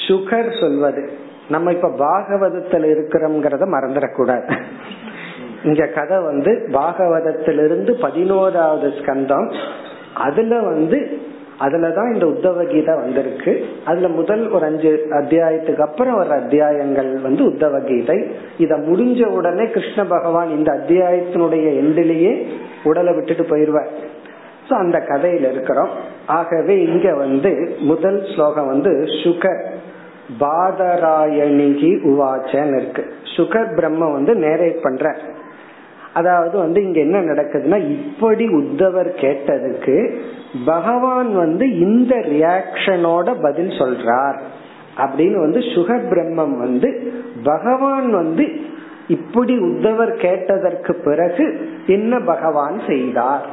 சுகர் சொல்வது. நம்ம இப்ப பாகவதத்துல இருக்கிறோம்ங்கிறத மறந்துடக்கூடாது. இங்க கதை வந்து பாகவதத்திலிருந்து பதினோராவது ஸ்கந்தம். அதுல வந்து அதுலதான் இந்த உத்தவ கீதை வந்திருக்கு. அதுல முதல் ஒரு அஞ்சு அத்தியாயத்துக்கு அப்புறம் ஒரு அத்தியாயங்கள் வந்து உத்தவ கீதை இத முடிஞ்ச உடனே கிருஷ்ண பகவான் இந்த அத்தியாயத்தினுடைய எண்டிலேயே உடலை விட்டுட்டு போயிருவார் சோ அந்த கதையில இருக்கிறோம். ஆகவே இங்க வந்து முதல் ஸ்லோகம் வந்து சுகர். பாதராயணிகி உவாச்சன் இருக்கு. சுகர் பிரம்ம வந்து நேரேட் பண்ற அதாவது வந்து இங்க என்ன நடக்குதுன்னா இப்படி உத்தவர் கேட்டதுக்கு பகவான் வந்து இந்த ரியாக்ஷனோட பதில் சொல்றார். அப்படின்னு வந்து சுக பிரம்மம் வந்து பகவான் வந்து இப்படி உத்தவர் கேட்டதற்கு பிறகு என்ன பகவான் செய்தார்.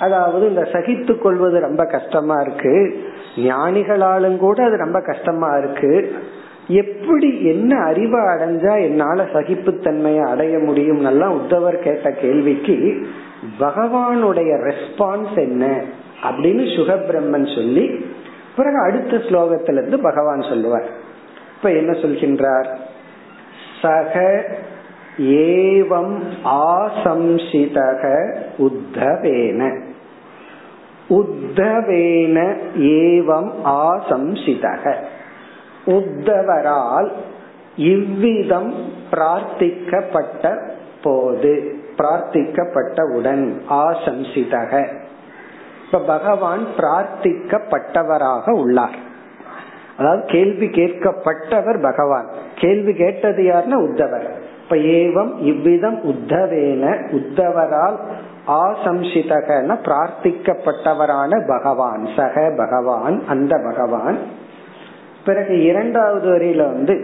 அதாவது இந்த சகித்து கொள்வது ரொம்ப கஷ்டமா இருக்கு. ஞானிகளாலும் கூட அது ரொம்ப கஷ்டமா இருக்கு. எப்படி என்ன அறிவை அடைஞ்சா என்னால சகிப்புத்தன்மையை அடைய முடியும் உத்தவர் கேட்ட கேள்விக்கு பகவானுடைய ரெஸ்பான்ஸ் என்ன அப்படின்னு சுகபிரம்மன் சொல்லி பிறகு அடுத்த ஸ்லோகத்திலிருந்து பகவான் சொல்லுவார். இப்ப என்ன சொல்கின்றார்? சக ஏவம் ஆசம்சிதக உத்தவேன. உத்தவேன ஏவம் ஆசம்சிதக. உத்தவரால் இவ்விதம் பிரார்த்திக்கப்பட்ட போது பிரார்த்திக்கப்பட்டவுடன் ஆசம்சிதக. இப்ப பகவான் பிரார்த்திக்கப்பட்டவராக உள்ளார். அதாவது கேள்வி கேட்கப்பட்டவர் பகவான். கேள்வி கேட்டது யாருன்னா உத்தவர். இப்ப ஏவம் இவ்விதம் உத்தவேன உத்தவரால் ஆசம்சிதகன பிரார்த்திக்கப்பட்டவரான பகவான். சக பகவான் அந்த பகவான். பிறகு இரண்டாவது வரியில வந்து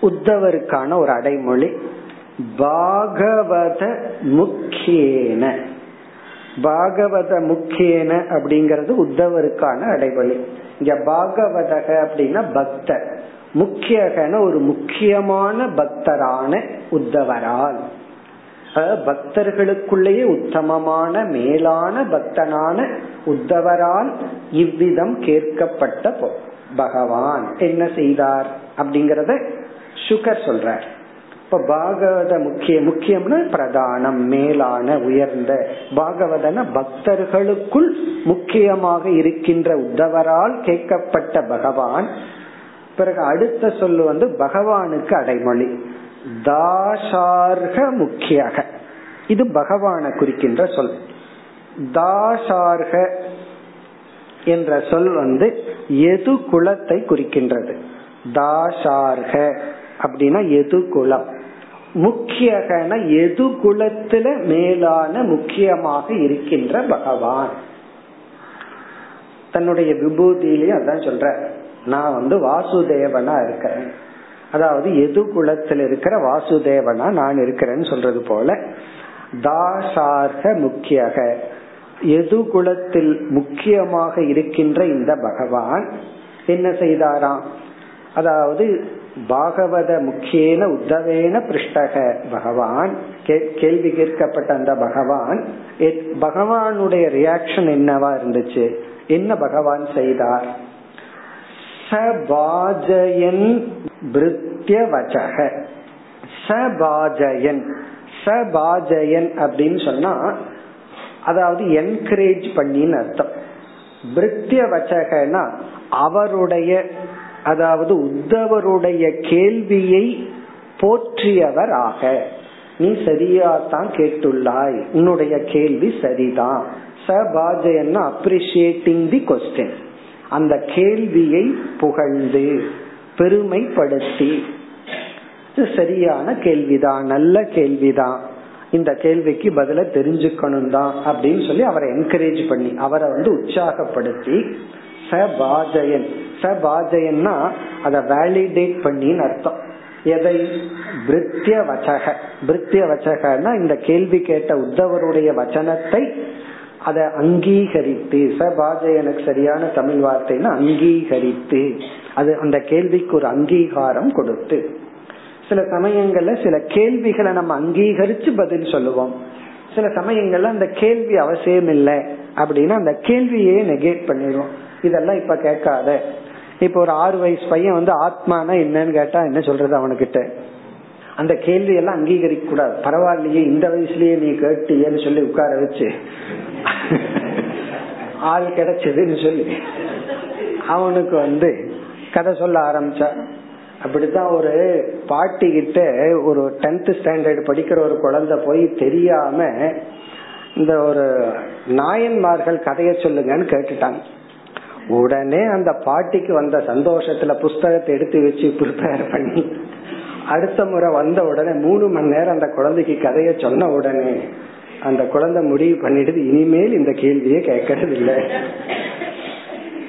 உத்தவருக்கான ஒரு அடைமொழி பாகவத முக்கியேன. பாகவத முக்கியன அப்படிங்கறது உத்தவருக்கான அடைமொழி. இங்க பாகவதக அப்படின்னா பக்தர் முக்கியகன ஒரு முக்கியமான பக்தரான உத்தவரால். பக்தர்களுக்குள்ளேயே உத்தமமான மேலான பக்தனான உத்தவரால் இவ்விதம் கேட்கப்பட்ட பகவான் என்ன செய்தார் அப்படிங்கறத சுகர் சொல்றார். இப்ப பாகவத முக்கிய முக்கியம்னா பிரதானம் மேலான உயர்ந்த. பாகவதன பக்தர்களுக்குள் முக்கியமாக இருக்கின்ற உத்தவரால் கேட்கப்பட்ட பகவான் பிறகு அடுத்த சொல்லு வந்து பகவானுக்கு அடைமொழி. தாசார்க முக்கியாக. இது பகவான குறிக்கின்ற சொல். தாசார்க என்ற சொல் வந்து எது குலத்தை குறிக்கின்றது? தாசார்க அப்படின்னா எது குலம்? முக்கியகன எது குலத்துல மேலான முக்கியமாக இருக்கின்ற பகவான். தன்னுடைய விபூதியிலேயே அதான் சொல்ற. நான் வந்து வாசுதேவனா இருக்கிறேன். அதாவது எது குலத்தில் இருக்கிற வாசுதேவனா நான் இருக்கிறேன்னு சொல்றது போல. தாசார்க முக்கியக. எது குலத்தில் முக்கியமாக இருக்கின்ற இந்த பகவான் என்ன செய்தாராம்? அதாவது பாகவத முக்கியன உத்தவேன பிருஷ்டக பகவான் கேள்வி கேட்கப்பட்ட அந்த பகவான் பகவானுடைய ரியாக்ஷன் என்னவா இருந்துச்சு? என்ன பகவான் செய்தார்? சபாஜயன் பிருத்திய வச்சக சபாஜயன் சபாஜயன் அப்படின்னு சொன்னா அதாவது என்கரேஜ் பண்ணின்னு அர்த்தம். பிருத்திய வச்சகனா அவருடைய அதாவது உத்தவருடைய கேள்வியை போற்றியவர் ஆக நீ சரியா தான் கேட்டுள்ளாய். உன்னுடைய கேள்வி சரிதான். சபாஜயன்னா அப்ரிஷியேட்டிங் தி கொஸ்டின் அந்த கேள்வியை புகழ்ந்து பெருமைப்படுத்தி. சரியான கேள்விதான் நல்ல கேள்விதான். இந்த கேள்விக்கு பதில தெரிஞ்சுக்கணும் தான் அப்படின்னு சொல்லி அவரை என்கரேஜ் பண்ணி அவரை வந்து உற்சாகப்படுத்தி சபாஜயன். சபாஜயன்னா அதை வேலிடேட் பண்ணின்னு அர்த்தம். எதை? பிரித்திய வச்சக பிரித்திய வச்சகன்னா இந்த கேள்வி கேட்ட உத்தவருடைய வச்சனத்தை அதை அங்கீகரித்து சபாஜயனுக்கு சரியான தமிழ் வார்த்தைன்னு அங்கீகரித்து. அது அந்த கேள்விக்கு ஒரு அங்கீகாரம் கொடுத்து. சில சமயங்கள்ல சில கேள்விகளை நம்ம அங்கீகரிச்சு பதில் சொல்லுவோம். சில சமயங்கள்ல அந்த கேள்வி அவசியம் இல்லை அப்படின்னா அந்த கேள்வியே நெகேட் பண்ணிடுவோம் இதெல்லாம் இப்ப கேட்காத. இப்ப ஒரு ஆறு வயசு பையன் வந்து ஆத்மானா என்னன்னு கேட்டா என்ன சொல்றது அவனுக்கிட்ட? அந்த கேள்வி எல்லாம் அங்கீகரிக்க கூடாது. பரவாயில்லையே இந்த வயசுலயே நீ கேட்டியன்னு சொல்லி உட்கார வச்சு. ஆள் கிடைச்சதுன்னு சொல்லி. அவனுக்கு வந்து கதை சொல்ல ஆரம்பிச்சா. அப்படித்தான் ஒரு பாட்டி கிட்ட ஒரு டென்த் ஸ்டாண்டர்ட் படிக்கிற ஒரு குழந்தை போய் தெரியாம இந்த ஒரு நாயன்மார்கள் கதைய சொல்லுங்கன்னு கேட்டுட்டாங்க. உடனே அந்த பாட்டிக்கு வந்த சந்தோஷத்துல புஸ்தகத்தை எடுத்து வச்சு ப்ரிப்பேர் பண்ணி அடுத்த முறை வந்த உடனே மூணு மணி நேரம் அந்த குழந்தைக்கு கதைய சொன்ன உடனே அந்த குழந்தை முடிவு பண்ணிட்டு இனிமேல் இந்த கேள்வியே கேட்கறது இல்லை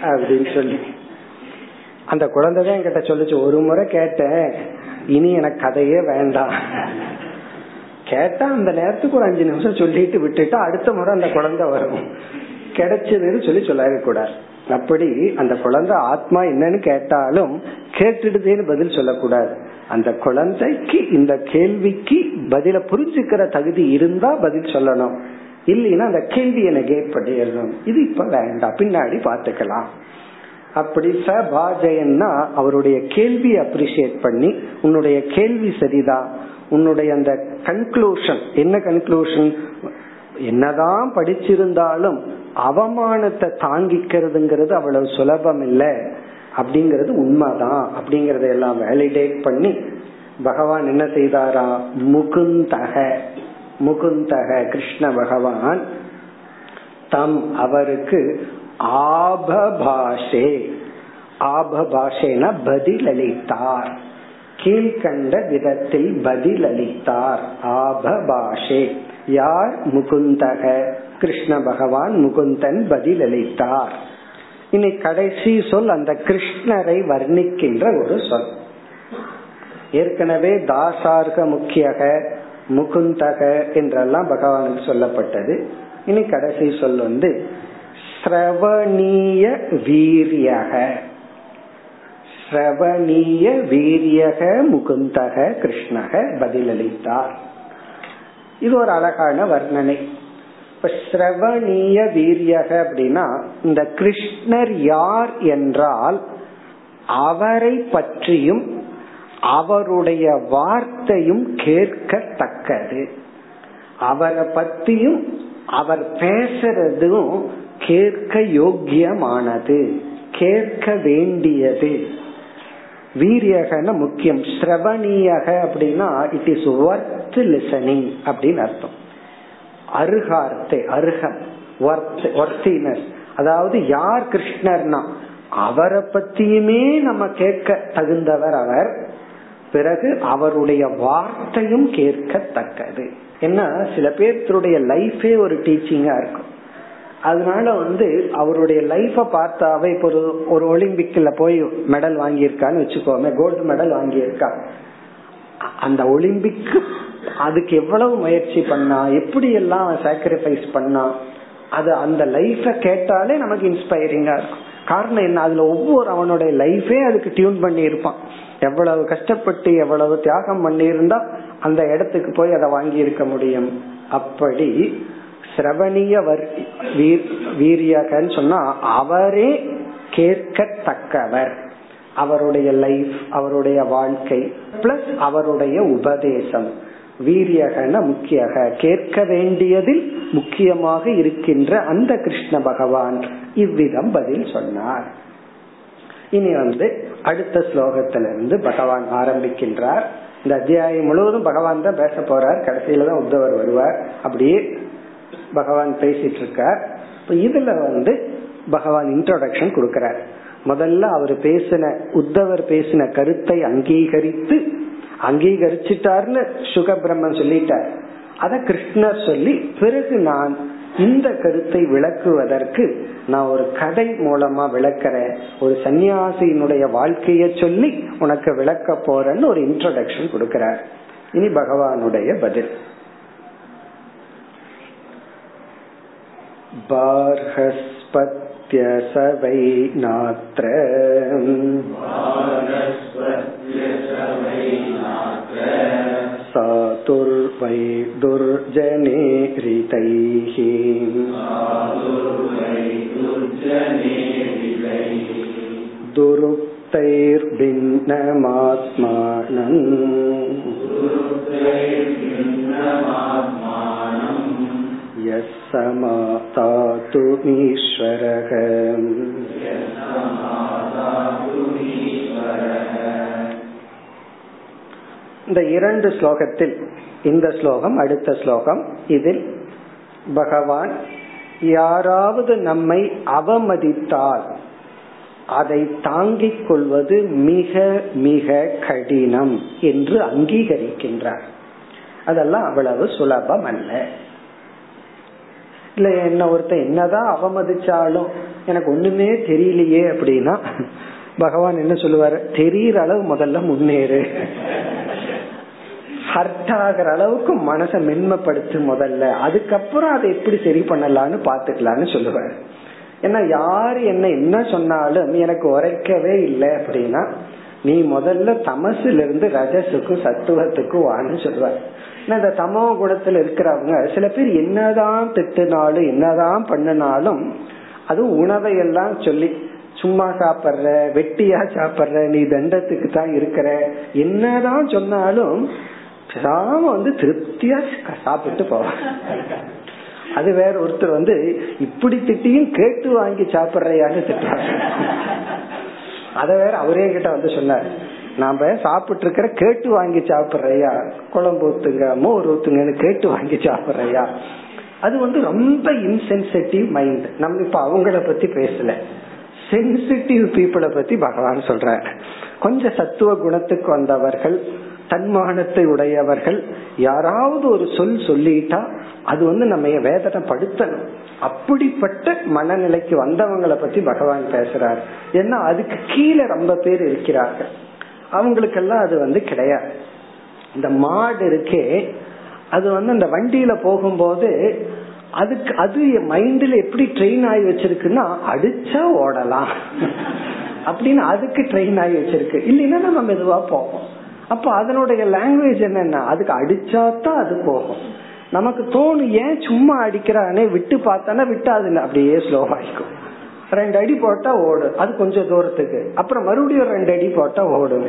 அப்படின்னு சொல்லி. அந்த குழந்தை தான் என்கிட்ட சொல்லிச்சு ஒரு முறை கேட்டேன். இனி எனக்கு கதையே வேண்டாம். கேட்டா அந்த நேரத்துக்கு ஒரு அஞ்சு நிமிஷம் சொல்லிட்டு விட்டுட்டா அடுத்த முறை அந்த குழந்தை வரும். கிடைச்சதுன்னு சொல்லி சொல்லாத கூடாது அப்படி அந்த குழந்தை ஆத்மா என்னன்னு கேட்டாலும் கேட்டுடுதேன்னு பதில் சொல்லக்கூடாது. அந்த குழந்தைக்கு இந்த கேள்விக்கு பதில புரிஞ்சுக்கிற தகுதி இருந்தா பதில் சொல்லணும். இல்லைன்னா அந்த கேள்வியை நெகேட் பண்ணிடணும் இது இப்ப வேண்டாம். பின்னாடி பாத்துக்கலாம் அப்படி சபாஜயன்னா அவருடைய கேள்வி அப்ரிசியேட் பண்ணி உன்னுடைய கேள்வி சரிதான் உன்னுடைய அந்த கன்க்ளூஷன் என்ன கன்க்ளூஷன் என்னதான் படிச்சிருந்தாலும் அவமானத்தை தாங்கிக்கிறதுங்கிறது அவ்வளவு சுலபம் இல்லை அப்படிங்கறது உண்மைதான். அப்படிங்கறத எல்லாம் வேலிடேட் பண்ணி பகவான் என்ன செய்தாரா? முகுந்தக முகுந்தக கிருஷ்ண பகவான் தம் அவருக்கு ஆபபாஷே. ஆபபாஷேன பதிலளித்தார். கீழ்கண்ட விதத்தில் பதிலளித்தார். ஆபபாஷே. யார்? முகுந்தக. கிருஷ்ண பகவான் முகுந்தன் பதிலளித்தார். இனி கடைசி சொல் அந்த கிருஷ்ணரை வர்ணிக்கின்ற ஒரு சொல். ஏற்கனவே தாசார்க முக்கியக முகுந்தக என்றெல்லாம் பகவானுக்கு சொல்லப்பட்டது. இனி கடைசி சொல் வந்து ஸ்ரவணீய வீரியக. ஸ்ரவணீய வீரியக முகுந்தக கிருஷ்ணக பதிலளித்தார். இது ஒரு அழகான வர்ணனை. இப்ப ஸ்ரவணீய வீரியக அப்படின்னா இந்த கிருஷ்ணர் யார் என்றால் அவரை பற்றியும் அவருடைய வார்த்தையும் கேட்கத்தக்கது. அவரை பத்தியும் அவர் பேசுறதும் கேட்க யோக்கியமானது கேட்க வேண்டியது. வீரியகன முக்கியம். ஸ்ரவணீயக அப்படின்னா இட் இஸ் ஒர்த் லிசனிங் அப்படின்னு அர்த்தம். அருகார்த்தை அருகம் ஒர்த்தினஸ் அதாவது யார் கிருஷ்ணர்னா அவரை பத்தியுமே நம்ம கேட்க தகுந்தவர் அவர். பிறகு அவருடைய வார்த்தையும் கேட்கத்தக்கது. என்ன? சில பேர்த்துடைய லைஃபே ஒரு டீச்சிங்கா இருக்கும். அதனால வந்து அவருடைய லைஃப பார்த்தாவே இப்போ ஒரு ஒரு ஒலிம்பிக்ல போய் மெடல் வாங்கியிருக்கான்னு வச்சுக்கோமே கோல்டு மெடல் வாங்கியிருக்கா. அந்த ஒலிம்பிக் அதுக்கு எவ்வளவு முயற்சி பண்ணா எப்படி எல்லாம் சாக்ரிஃபைஸ் பண்ணா அது அந்த லைஃப கேட்டாலே நமக்கு இன்ஸ்பைரிங்கா இருக்கும். காரணம் என்ன? அதுல ஒவ்வொரு அவனுடைய லைஃபே அதுக்கு டியூன் பண்ணி இருப்பான் எவ்வளவு கஷ்டப்பட்டு எவ்வளவு தியாகம் பண்ணியிருந்தா அந்த இடத்துக்கு போய் அதை வாங்கி இருக்க முடியும். அப்படி சிரவணிய வீரியகன்னு சொன்னா அவரே கேட்கத்தக்கவர். அவருடைய லைஃப் அவருடைய வாழ்க்கை பிளஸ் அவருடைய உபதேசம். வீரியகன முக்கியக. கேட்க வேண்டியதில் முக்கியமாக இருக்கின்ற அந்த கிருஷ்ண பகவான். இவ்விதம் பதில் சொன்னார். இனி வந்து அடுத்த ஸ்லோகத்திலிருந்து பகவான் ஆரம்பிக்கின்றார். இந்த அத்தியாயம் முழுவதும் பகவான் தான் பேச போறார். கடைசியில தான் உத்தவர் வருவார். அப்படியே பகவான் பேசிட்டு இருக்கார் இதுல வந்து பகவான் இன்ட்ரோடக்ஷன் கொடுக்கிறார். முதல்ல அவர் பேசின உத்தவர் பேசின கருத்தை அங்கீகரித்து அங்கீகரிச்சிட்டார்னு சுக பிரம்மன் சொல்லிட்டார். அத கிருஷ்ணர் சொல்லி பிறகு நான் இந்த கருத்தை விளக்குவதற்கு நான் ஒரு கதை மூலமா விளக்கிறேன். ஒரு சன்னியாசியினுடைய வாழ்க்கைய சொல்லி உனக்கு விளக்க போறேன்னு ஒரு இன்ட்ரோடக்ஷன் கொடுக்கிறார். இனி பகவானுடைய பதில். बार्हस्पत्य स वै नात्र सातुर्वै दुर्जने ऋतैः दुरुक्तैर्भिन्नमात्मानम् यः समातातुमीश्वरः இந்த இரண்டு ஸ்லோகத்தில் இந்த ஸ்லோகம் அடுத்த ஸ்லோகம் இதில் பகவான் யாராவது நம்மை அவமதித்தால் அதை தாங்கிக் கொள்வது மிக மிக கடினம் என்று அங்கீகரிக்கின்றார் அதெல்லாம் அவ்வளவு சுலபம் அல்ல இல்ல என்ன ஒருத்தன் என்னதான் அவமதிச்சாலும் எனக்கு ஒண்ணுமே தெரியலையே அப்படின்னா பகவான் என்ன சொல்லுவாரு? தெரியற அளவு முதல்ல முன்னேறு. ஹர்ட் ஆகிற அளவுக்கு மனசை மென்மைப்படுத்து முதல்ல. அதுக்கப்புறம் அதை எப்படி சரி பண்ணலாம்னு பாத்துக்கலான்னு சொல்லுவாரு. ஏன்னா யாரு என்ன என்ன சொன்னாலும் எனக்கு உரைக்கவே இல்லை அப்படின்னா நீ முதல்ல தமசுல இருந்து ரஜசுக்கும் சத்துவத்துக்கும் வான்னு சொல்லுவார் இந்த தமோ குணத்துல இருக்கிறவங்க சில பேர் என்னதான் திட்டுனாலும் என்னதான் பண்ணினாலும் அது உணவை எல்லாம் சொல்லி சும்மா சாப்பிடுற வெட்டியா சாப்பிடுற நீ தண்டத்துக்கு தான் இருக்கிற. என்னதான் சொன்னாலும் பேசாம வந்து திருப்தியா சாப்பிட்டு போவான் அது வேற ஒருத்தர் வந்து இப்படி திட்டியும் கேட்டு வாங்கி சாப்பிடுறையான்னு திட்டுறாங்க அத வேற அவரே கிட்ட வந்து சொன்னார். நாம சாப்பிட்டு இருக்கிற கேட்டு வாங்கி சாப்பிடுறையா குழம்பு ஊத்துங்க மோர் ஊத்துங்கன்னு கேட்டு வாங்கி சாப்பிடுறையா அது வந்து ரொம்ப இன்சென்சிட்டிவ் மைண்ட் நம்ம இப்ப அவங்கள பத்தி பேசல. சென்சிட்டிவ் பீப்புளை பத்தி பகவான் சொல்ற கொஞ்சம் சத்துவ குணத்துக்கு வந்தவர்கள் தன்மானத்தை உடையவர்கள் யாராவது ஒரு சொல் சொல்லிட்டா அது வந்து நம்ம வேதனைப்படுத்தணும் அப்படிப்பட்ட மனநிலைக்கு வந்தவங்களை பத்தி பகவான் பேசுறாரு. ஏன்னா அதுக்கு கீழே ரொம்ப பேர் இருக்கிறார்கள். அவங்களுக்கெல்லாம் அது வந்து கிடையாது. இந்த மாடு இருக்கே அது வந்து அந்த வண்டியில போகும்போது அதுக்கு அது மைண்ட்ல எப்படி ட்ரெயின் ஆகி வச்சிருக்குன்னா அடிச்சா ஓடலாம். அப்படின்னு அதுக்கு ட்ரெயின் ஆகி வச்சிருக்கு. இல்லைன்னா நம்ம மெதுவா போவோம். அப்போ அதனுடைய லாங்குவேஜ் என்னன்னா அதுக்கு அடிச்சாதான் அது போகும். நமக்கு தோணும் ஏன் சும்மா அடிக்கிறானே விட்டு பார்த்தானா விட்டு அப்படியே ஸ்லோவாயிக்கும். ரெண்டு அடி போட்டா ஓடும். அது கொஞ்சம் தூரத்துக்கு. அப்புறம் மறுபடியும் ரெண்டு அடி போட்டா ஓடும்.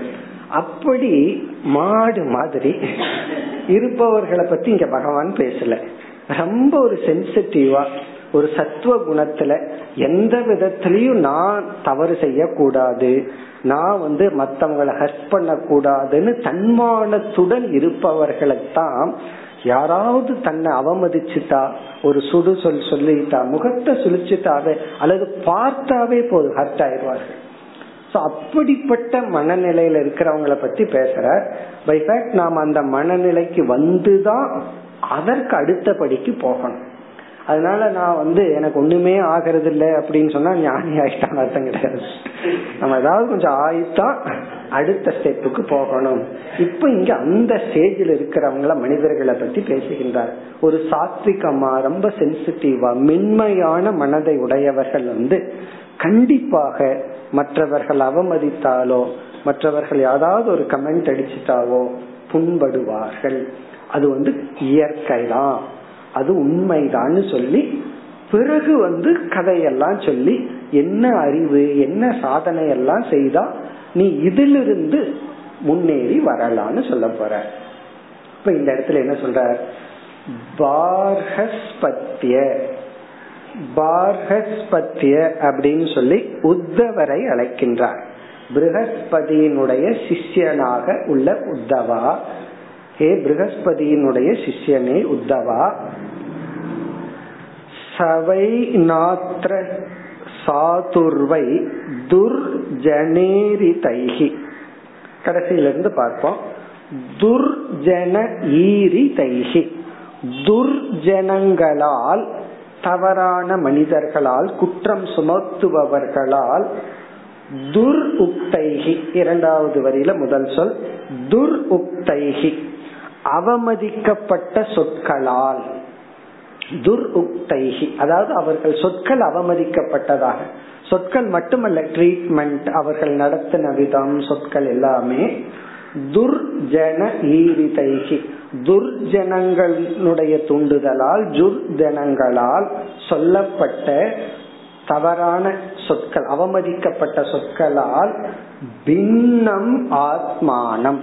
அப்படி மாடு மாதிரி இருப்பவர்களை பத்தி இங்க பகவான் பேசல. ரொம்ப ஒரு சென்சிட்டிவா ஒரு சத்துவ குணத்துல எந்த விதத்திலையும் நான் தவறு செய்யக்கூடாது. நான் வந்து மத்தவங்களை ஹர்ட் பண்ண கூடாதுன்னு தன்மானத்துடன் இருப்பவர்களைத்தான் யாராவது தன்னை அவமதிச்சுட்டா ஒரு சுடு சொல் சொல்லிட்டா முகத்தை சுழிச்சுட்டாவே அல்லது பார்த்தாவே போதும் ஹர்ட் ஆயிடுவார்கள். அப்படிப்பட்ட மனநிலையில இருக்கிறவங்கள பத்தி பேசுற பை ஃபேக்ட் நாம் அந்த மனநிலைக்கு வந்துதான் அதற்கு அடுத்தபடிக்கு போகணும். அதனால நான் வந்து எனக்கு ஒண்ணுமே ஆகிறது இல்லை அப்படின்னு சொன்னா ஞானி ஆயிட்டான் அர்த்தம் கிடையாது. நம்ம ஏதாவது கொஞ்சம் ஆயிட்டா அடுத்த ஸ்டெப்புக்கு போகணும். இப்ப இங்க அந்த ஸ்டேஜில் இருக்கிறவங்கள மனிதர்களை பத்தி பேசுகின்றார். ஒரு சாத்விகமா ரொம்ப சென்சிட்டிவா மென்மையான மனதை உடையவர்கள் வந்து கண்டிப்பாக மற்றவர்கள் அவமதித்தாலோ மற்றவர்கள் ஏதாவது ஒரு கமெண்ட் அடிச்சிட்டாவோ புண்படுவார்கள். அது வந்து இயற்கை தான் அது உண்மைதான்னு சொல்லி பிறகு வந்து கதையெல்லாம் சொல்லி என்ன அறிவு என்ன சாதனை எல்லாம் செய்தா நீ இதிலிருந்து முன்னேறி வரலான்னு சொல்ல போற. இப்ப இந்த இடத்துல என்ன சொல்ற பார்ஹஸ்பத்திய பார்ஹஸ்பத்திய அப்படின்னு சொல்லி உத்தவரை அழைக்கின்றார். பிருகஸ்பதியினுடைய சிஷ்யனாக உள்ள உத்தவா ஹே பிருகஸ்பதியினுடைய சிஷ்யனே உத்தவா. சவை நாத்திர சாதுர்வை துர்ஜனேரி தைகி கடைசியிலிருந்து பார்ப்போம். துர்ஜன ஈரி தைகி துர்ஜனங்களால் தவறான மனிதர்களால் குற்றம் சுமத்துபவர்களால் துர் உக்தைகி இரண்டாவது வரியில முதல் சொல் துர் உக்தைகி அவமதிக்கப்பட்ட சொற்களால் துர் உக்தைகி அதாவது அவர்கள் சொற்கள் அவமதிக்கப்பட்டதாக சொற்கள் மட்டுமல்ல ட்ரீட்மெண்ட் அவர்கள் நடத்தின விதம் சொற்கள் எல்லாமே துர்ஜன ஈரிதைகி துர்ஜனங்களுடைய தூண்டுதலால் ஜுர்ஜனங்களால் சொல்லப்பட்ட தவறான சொற்கள் அவமதிக்கப்பட்ட சொற்களால் பின்னம் ஆத்மானம்.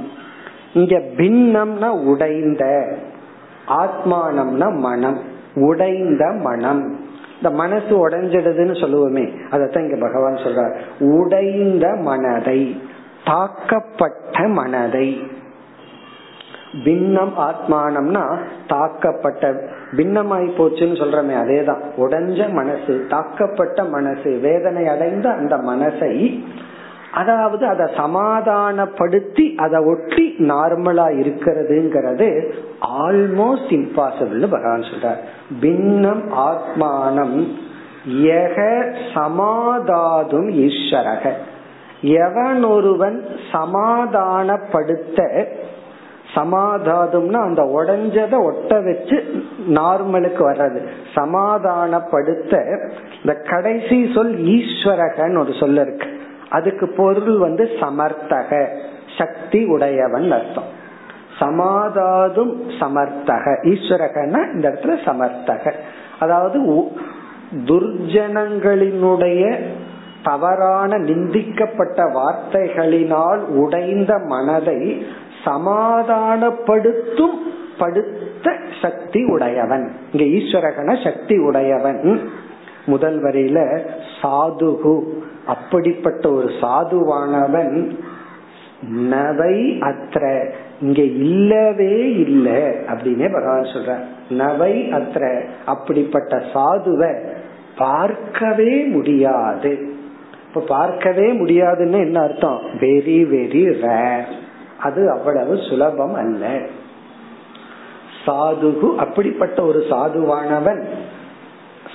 இங்க பின்னம்னா உடைந்த ஆத்மானம்னா மனம் உடைந்த மனம். இந்த மனசு உடைஞ்சிடுதுன்னு சொல்லுவோமே அதத்தான் இங்க பகவான் சொல்றார். உடைந்த மனதை தாக்கப்பட்ட மனதை. பின்னம் ஆத்மானம்னா தாக்கப்பட்ட பின்னமாய் போச்சுன்னு சொல்றமே அதேதான். உடைஞ்ச மனசு தாக்கப்பட்ட மனசு வேதனை அடைந்த அந்த மனசை அதாவது அதை சமாதானப்படுத்தி அதை ஒட்டி நார்மலா இருக்கிறதுங்கிறது ஆல்மோஸ்ட் இம்பாசிபிள் பகவான் சொல்றார். பின்னம் ஆத்மானம் எக சமாதாதும் ஈஸ்வரக. எவன் ஒருவன் சமாதானப்படுத்த சமாதாதும்னா அந்த உடஞ்சத ஒட்ட வச்சு நார்மலுக்கு வர்றது. சமாதானப்படுத்த இந்த கடைசி சொல் ஈஸ்வரகன்னு ஒரு சொல்ல இருக்கு. அதுக்கு பொருள் வந்து சமர்த்தக சக்தி உடையவன் அர்த்தம். சமாதாதும் சமர்த்தக ஈஸ்வரகன்னா இந்த இடத்துல சமர்த்தக. அதாவது துர்ஜனங்களினுடைய தவறான நிந்திக்கப்பட்ட வார்த்தைகளினால் உடைந்த மனதை சமாதானப்படுத்தும் படுத்த சக்தி உடையவன். இங்க ஈஸ்வரகன சக்தி உடையவன். முதல் வரையில சாதுகு. அப்படிப்பட்ட ஒரு சாதுவானவன் நவை அத்திர இங்க இல்லவே இல்லை அப்படின்னே பகவான் சொல்ற நவை அத்திர அப்படிப்பட்ட சாதுவை பார்க்கவே முடியாது. இப்ப பார்க்கவே முடியாதுன்னு என்ன அர்த்தம்? வெரி வெரி ரேர் அது அவ்வளவு சுலபம் அல்ல. சாதுகு அப்படிப்பட்ட ஒரு சாதுவானவன்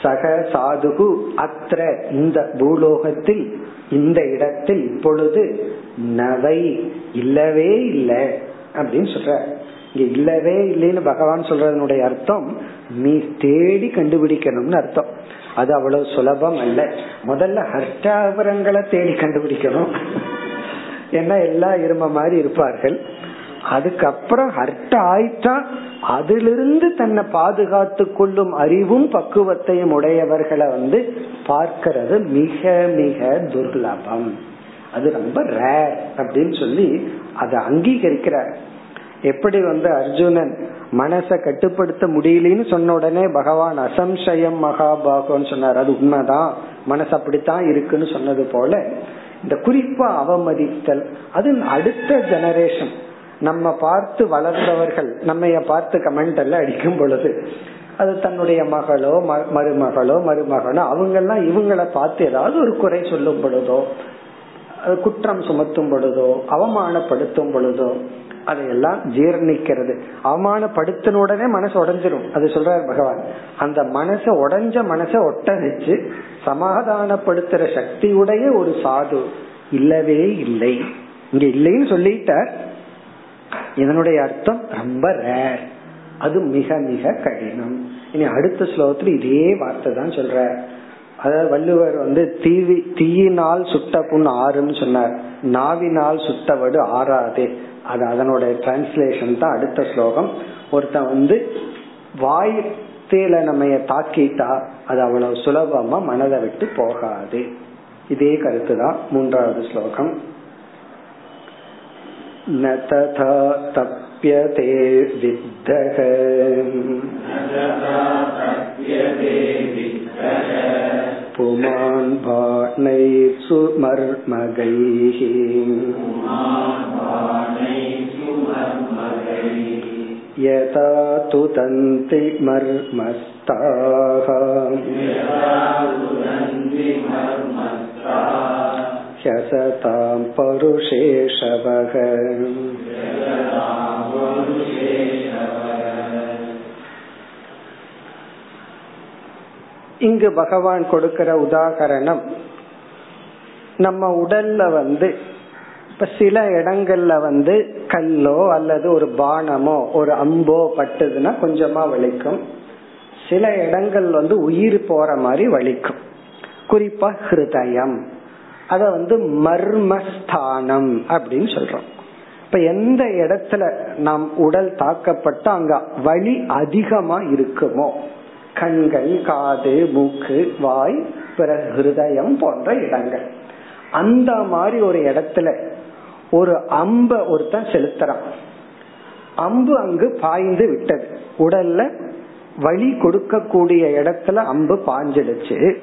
சக சாதுகு அத்திர இந்த பூலோகத்தில் இந்த இடத்தில் இப்பொழுது நவை இல்லவே இல்லை அப்படின்னு சொல்ற இங்க இல்லவே இல்லைன்னு பகவான் சொல்றதனுடைய அர்த்தம் நீ தேடி கண்டுபிடிக்கணும்னு அர்த்தம். அது அவ்வளவு சுலபம் அல்ல. முதல்ல ஹர்ஷாபரங்களை தேடி கண்டுபிடிக்கணும். ஏன்னா எல்லா இரும மாதிரி இருப்பார்கள். அதுக்கப்புறம் ஹர்ட் ஆயிட்டா அதிலிருந்து தன்னை பாதுகாத்து கொள்ளும் அறிவும் பக்குவத்தையும் உடையவர்களை வந்து பார்க்கிறது மிக மிக துர்லபம். அது ரொம்ப ரேர் அப்படின்னு சொல்லி அதை அங்கீகரிக்கிறார். எப்படி வந்து அர்ஜுனன் மனசை கட்டுப்படுத்த முடியலன்னு சொன்ன உடனே பகவான் அசம்சயம் மகாபாகம்னு சொன்னார். அது உண்மைதான். மனசு அப்படித்தான் இருக்குன்னு சொன்னது போல இந்த குறிப்பா அவமதித்தல். அது அடுத்த ஜெனரேஷன் நம்ம பார்த்து வளர்ந்தவர்கள் நம்ம பார்த்து கமெண்ட் எல்லாம் அடிக்கும் பொழுது அது தன்னுடைய மகளோ மருமகளோ மருமகனோ அவங்கெல்லாம் இவங்களை பார்த்து ஏதாவது ஒரு குறை சொல்லும் பொழுதோ குற்றம் சுமத்தும் பொழுதோ அவமானப்படுத்தும் பொழுதோ அதையெல்லாம் ஜீர்ணிக்கிறது. அவமானப்படுத்தின உடனே மனசு உடஞ்சிரும். அது சொல்றாரு பகவான். அந்த மனச உடஞ்ச மனச ஒட்ட வச்சு சமாதானப்படுத்துற சக்தியுடைய ஒரு சாது இல்லவே இல்லை. இங்க இல்லைன்னு சொல்லிட்டார். இதனுடைய அர்த்தம் ரொம்ப ரேர் அது மிக மிக கடினம். இனி அடுத்த ஸ்லோகத்துல இதே வார்த்தை தான் சொல்ற. அதாவது வள்ளுவர் வந்து தீவி தீயினால் சுட்ட புண் ஆறுன்னு சொன்னார். நாவினால் சுட்டவடு ஆறாதே. அது அதனுடைய டிரான்ஸ்லேஷன் தான் அடுத்த ஸ்லோகம். ஒருத்தன் வந்து வாய்த்தேல நம்ம தாக்கிட்டா அது அவ்வளவு சுலபமா மனதை விட்டு போகாது. இதே கருத்து தான் மூன்றாவது ஸ்லோகம். न तथा तप्यते विद्धः पुमान् बाणैः मर्मगैः यथा तु तन्ति मर्मस्ताः ह्यसतां परुषेशवः இங்கு பகவான் கொடுக்கிற உதாகரணம் நம்ம உடல்ல வந்து இப்ப சில இடங்கள்ல வந்து கல்லோ அல்லது ஒரு பானமோ ஒரு அம்போ பட்டதுன்னா கொஞ்சமா வலிக்கும் சில இடங்கள் வந்து உயிர் போற மாதிரி வலிக்கும் குறிப்பா ஹிருதயம் அத வந்து மர்மஸ்தானம் அப்படின்னு சொல்றோம். இப்ப எந்த இடத்துல நம் உடல் தாக்கப்பட்ட அங்க வலி அதிகமா இருக்குமோ? கண்கள் காது மூக்கு வாய் பிறகு ஹிருதயம் போன்ற இடங்கள். அந்த மாதிரி ஒரு இடத்துல ஒரு அம்ப ஒருத்தன் செலுத்துறான். அம்பு அங்கு பாய்ந்து விட்டது. உடல்ல வலி கொடுக்கக்கூடிய இடத்துல அம்பு பாஞ்சிடுச்சு.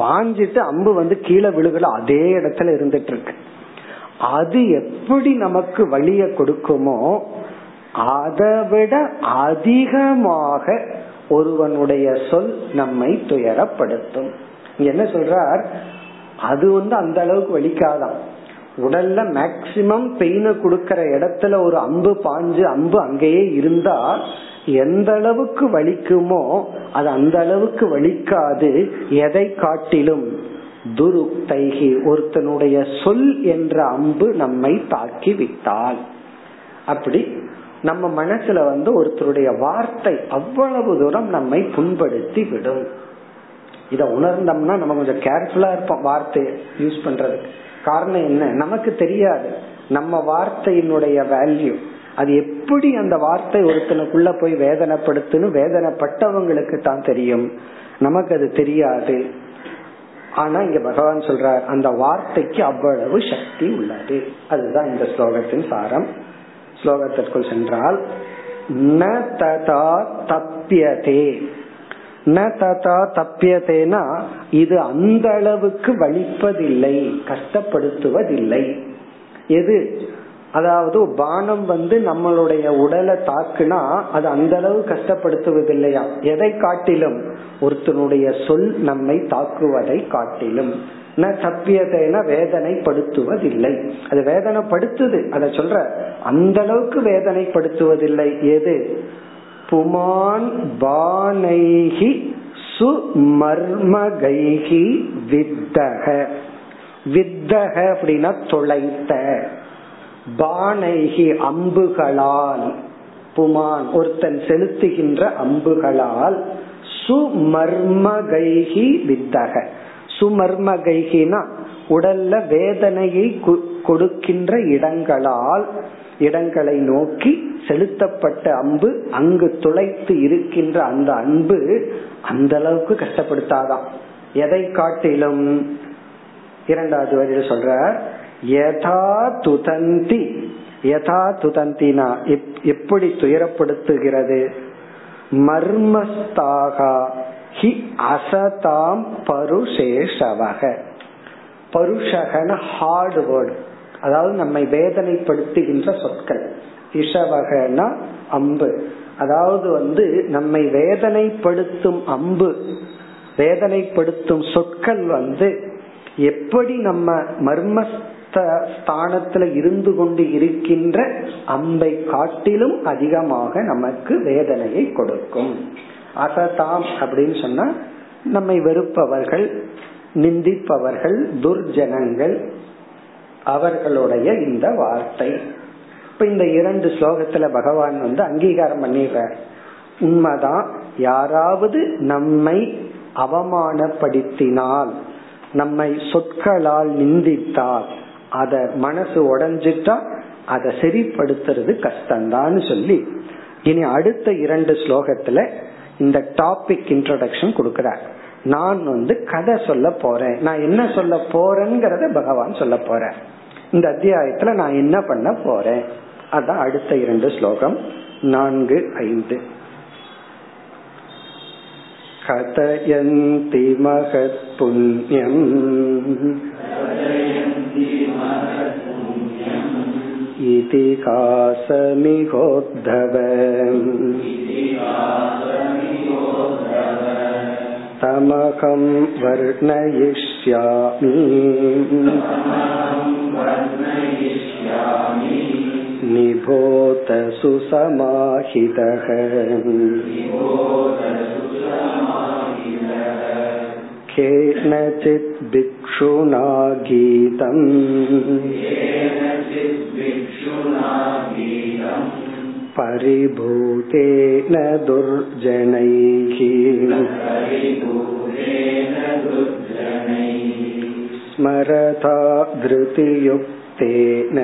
பாஞ்சிட்டு அம்பு வந்து கீழே விழுகல அதே இடத்துல இருந்துட்டு இருக்கு அது எப்படி நமக்கு வழிய கொடுக்குமோ அதை விட அதிகமாக ஒருவனுடைய சொல் நம்மை துயரப்படுத்தும். என்ன சொல்றார்? அது வந்து அந்த அளவுக்கு வலிக்காதான். உடல்ல மேக்சிமம் பெயின கொடுக்கற இடத்துல ஒரு அம்பு பாஞ்சு அம்பு அங்கேயே இருந்தா எந்த அளவுக்கு வலிக்குமோ அது அந்த அளவுக்கு வலிக்காது. எதை காட்டிலும்? துருக்தைகி ஒருத்தனுடைய சொல் என்ற அம்பு நம்மை தாக்கி விட்டால் அப்படி நம்ம மனசுல வந்து ஒருத்தருடைய வார்த்தை அவ்வளவு தூரம் நம்மை புண்படுத்தி விடும். இத உணர்ந்தோம்னா நம்ம கொஞ்சம் கேர்ஃபுல்லா இருப்போம் வார்த்தையை யூஸ் பண்றதுக்கு. காரணம் என்ன? நமக்கு தெரியாது. நம்ம வார்த்தையினுடைய வேல்யூ அது எப்படி அந்த வார்த்தை ஒருத்தனுக்குள்ள போய் வேதனைப்படுத்துன்னு வேதனைப்பட்டவங்களுக்கு தான் தெரியும். நமக்கு அது தெரியாது. ஆனா இங்க பகவான் சொல்றார் அந்த வார்த்தைக்கு அவ்வளவு சக்தி உள்ளது. அதுதான் இந்த ஸ்லோகத்தின் சாரம். ஸ்லோகத்திற்குள் சென்றால் ந ததா தப்பியதே ந ததா தப்பியதேனா இது அந்த அளவுக்கு வலிப்பதில்லை கஷ்டப்படுத்துவதில்லை. எது? அதாவது பானம் வந்து நம்மளுடைய உடலை தாக்குனா அது அந்த அளவு கஷ்டப்படுத்துவதில்லையா? எதை காட்டிலும்? ஒருத்தனுடைய சொல் நம்மை தாக்குவதை காட்டிலும். ந தப்பியதைன வேதனைப்படுத்துவதில்லை. அது வேதனைப்படுத்துது. அத சொல்ற அந்த அளவுக்கு வேதனைப்படுத்துவதில்லை. எது? புமான் பானைகி சுமர்மகைகி வித்தக. வித்தக அப்படின்னா தொலைத்த. பானைகி அம்புகளால் புமான் ஒருத்தன் செலுத்துகின்ற அம்புகளால் சுமர்மகைகி வித்தக. சுமர்மகைகினா உடல்ல வேதனையை கொடுக்கின்ற இடங்களால் இடங்களை நோக்கி செலுத்தப்பட்ட அம்பு அங்கு துளைத்து இருக்கின்ற அந்த அன்பு அந்த அளவுக்கு கஷ்டப்படுத்தாதான். எதை காட்டிலும் இரண்டாவது வரியில் சொல்ற யதா துதந்தி. யதா துதந்தினா எப்படி துயரப்படுத்துகிறது? மர்மஸ்தாகா. ஹி அசதாம் பருஷேஷவக. பருஷகன ஹார்டு வேர்டு அதாவது நம்மை வேதனைப்படுத்துகின்ற சொற்கள். இஷவகனா அம்பு. அதாவது வந்து நம்மை வேதனைப்படுத்தும் அம்பு. வேதனைப்படுத்தும் சொற்கள் வந்து எப்படி நம்ம மர்ம ஸ்தானத்துல இருந்து கொண்டு இருக்கின்ற அம்பை காட்டிலும் அதிகமாக நமக்கு வேதனையை கொடுக்கும். அசதாம் அப்படின்னு சொன்னா நம்மை வெறுப்பவர்கள் நிந்திப்பவர்கள் துர்ஜனங்கள் அவர்களுடைய இந்த வார்த்தை. இப்ப இந்த இரண்டு ஸ்லோகத்துல பகவான் வந்து அங்கீகாரம் பண்ணிடுறார் உண்மைதான் யாராவது நம்மை அவமானப்படுத்தினால் நம்மை சொற்களால் நிந்தித்தால் அத மனசு உடஞ்சிட்டா அதை சரிப்படுத்துறது கஷ்டம்தான்னு சொல்லி இனி அடுத்த இரண்டு ஸ்லோகத்துல இந்த டாபிக் இன்ட்ரோடக்ஷன் கொடுக்கிறார் நான் வந்து கதை சொல்ல போறேன் நான் என்ன சொல்ல போறேங்கிறத பகவான் சொல்ல போறேன் இந்த அத்தியாயத்துல நான் என்ன பண்ண போறேன் அதான் அடுத்த இரண்டு ஸ்லோகம் நான்கு ஐந்து कथयन्ति महत्पुण्यम् इति कासमिगोद्धव तमकं वर्णयिष्यामि। निभोत सुसमाहितः केनचित् भिक्षुना गीतम् परिभूतेन दुर्जनैः। स्मरता धृतियुक्तेन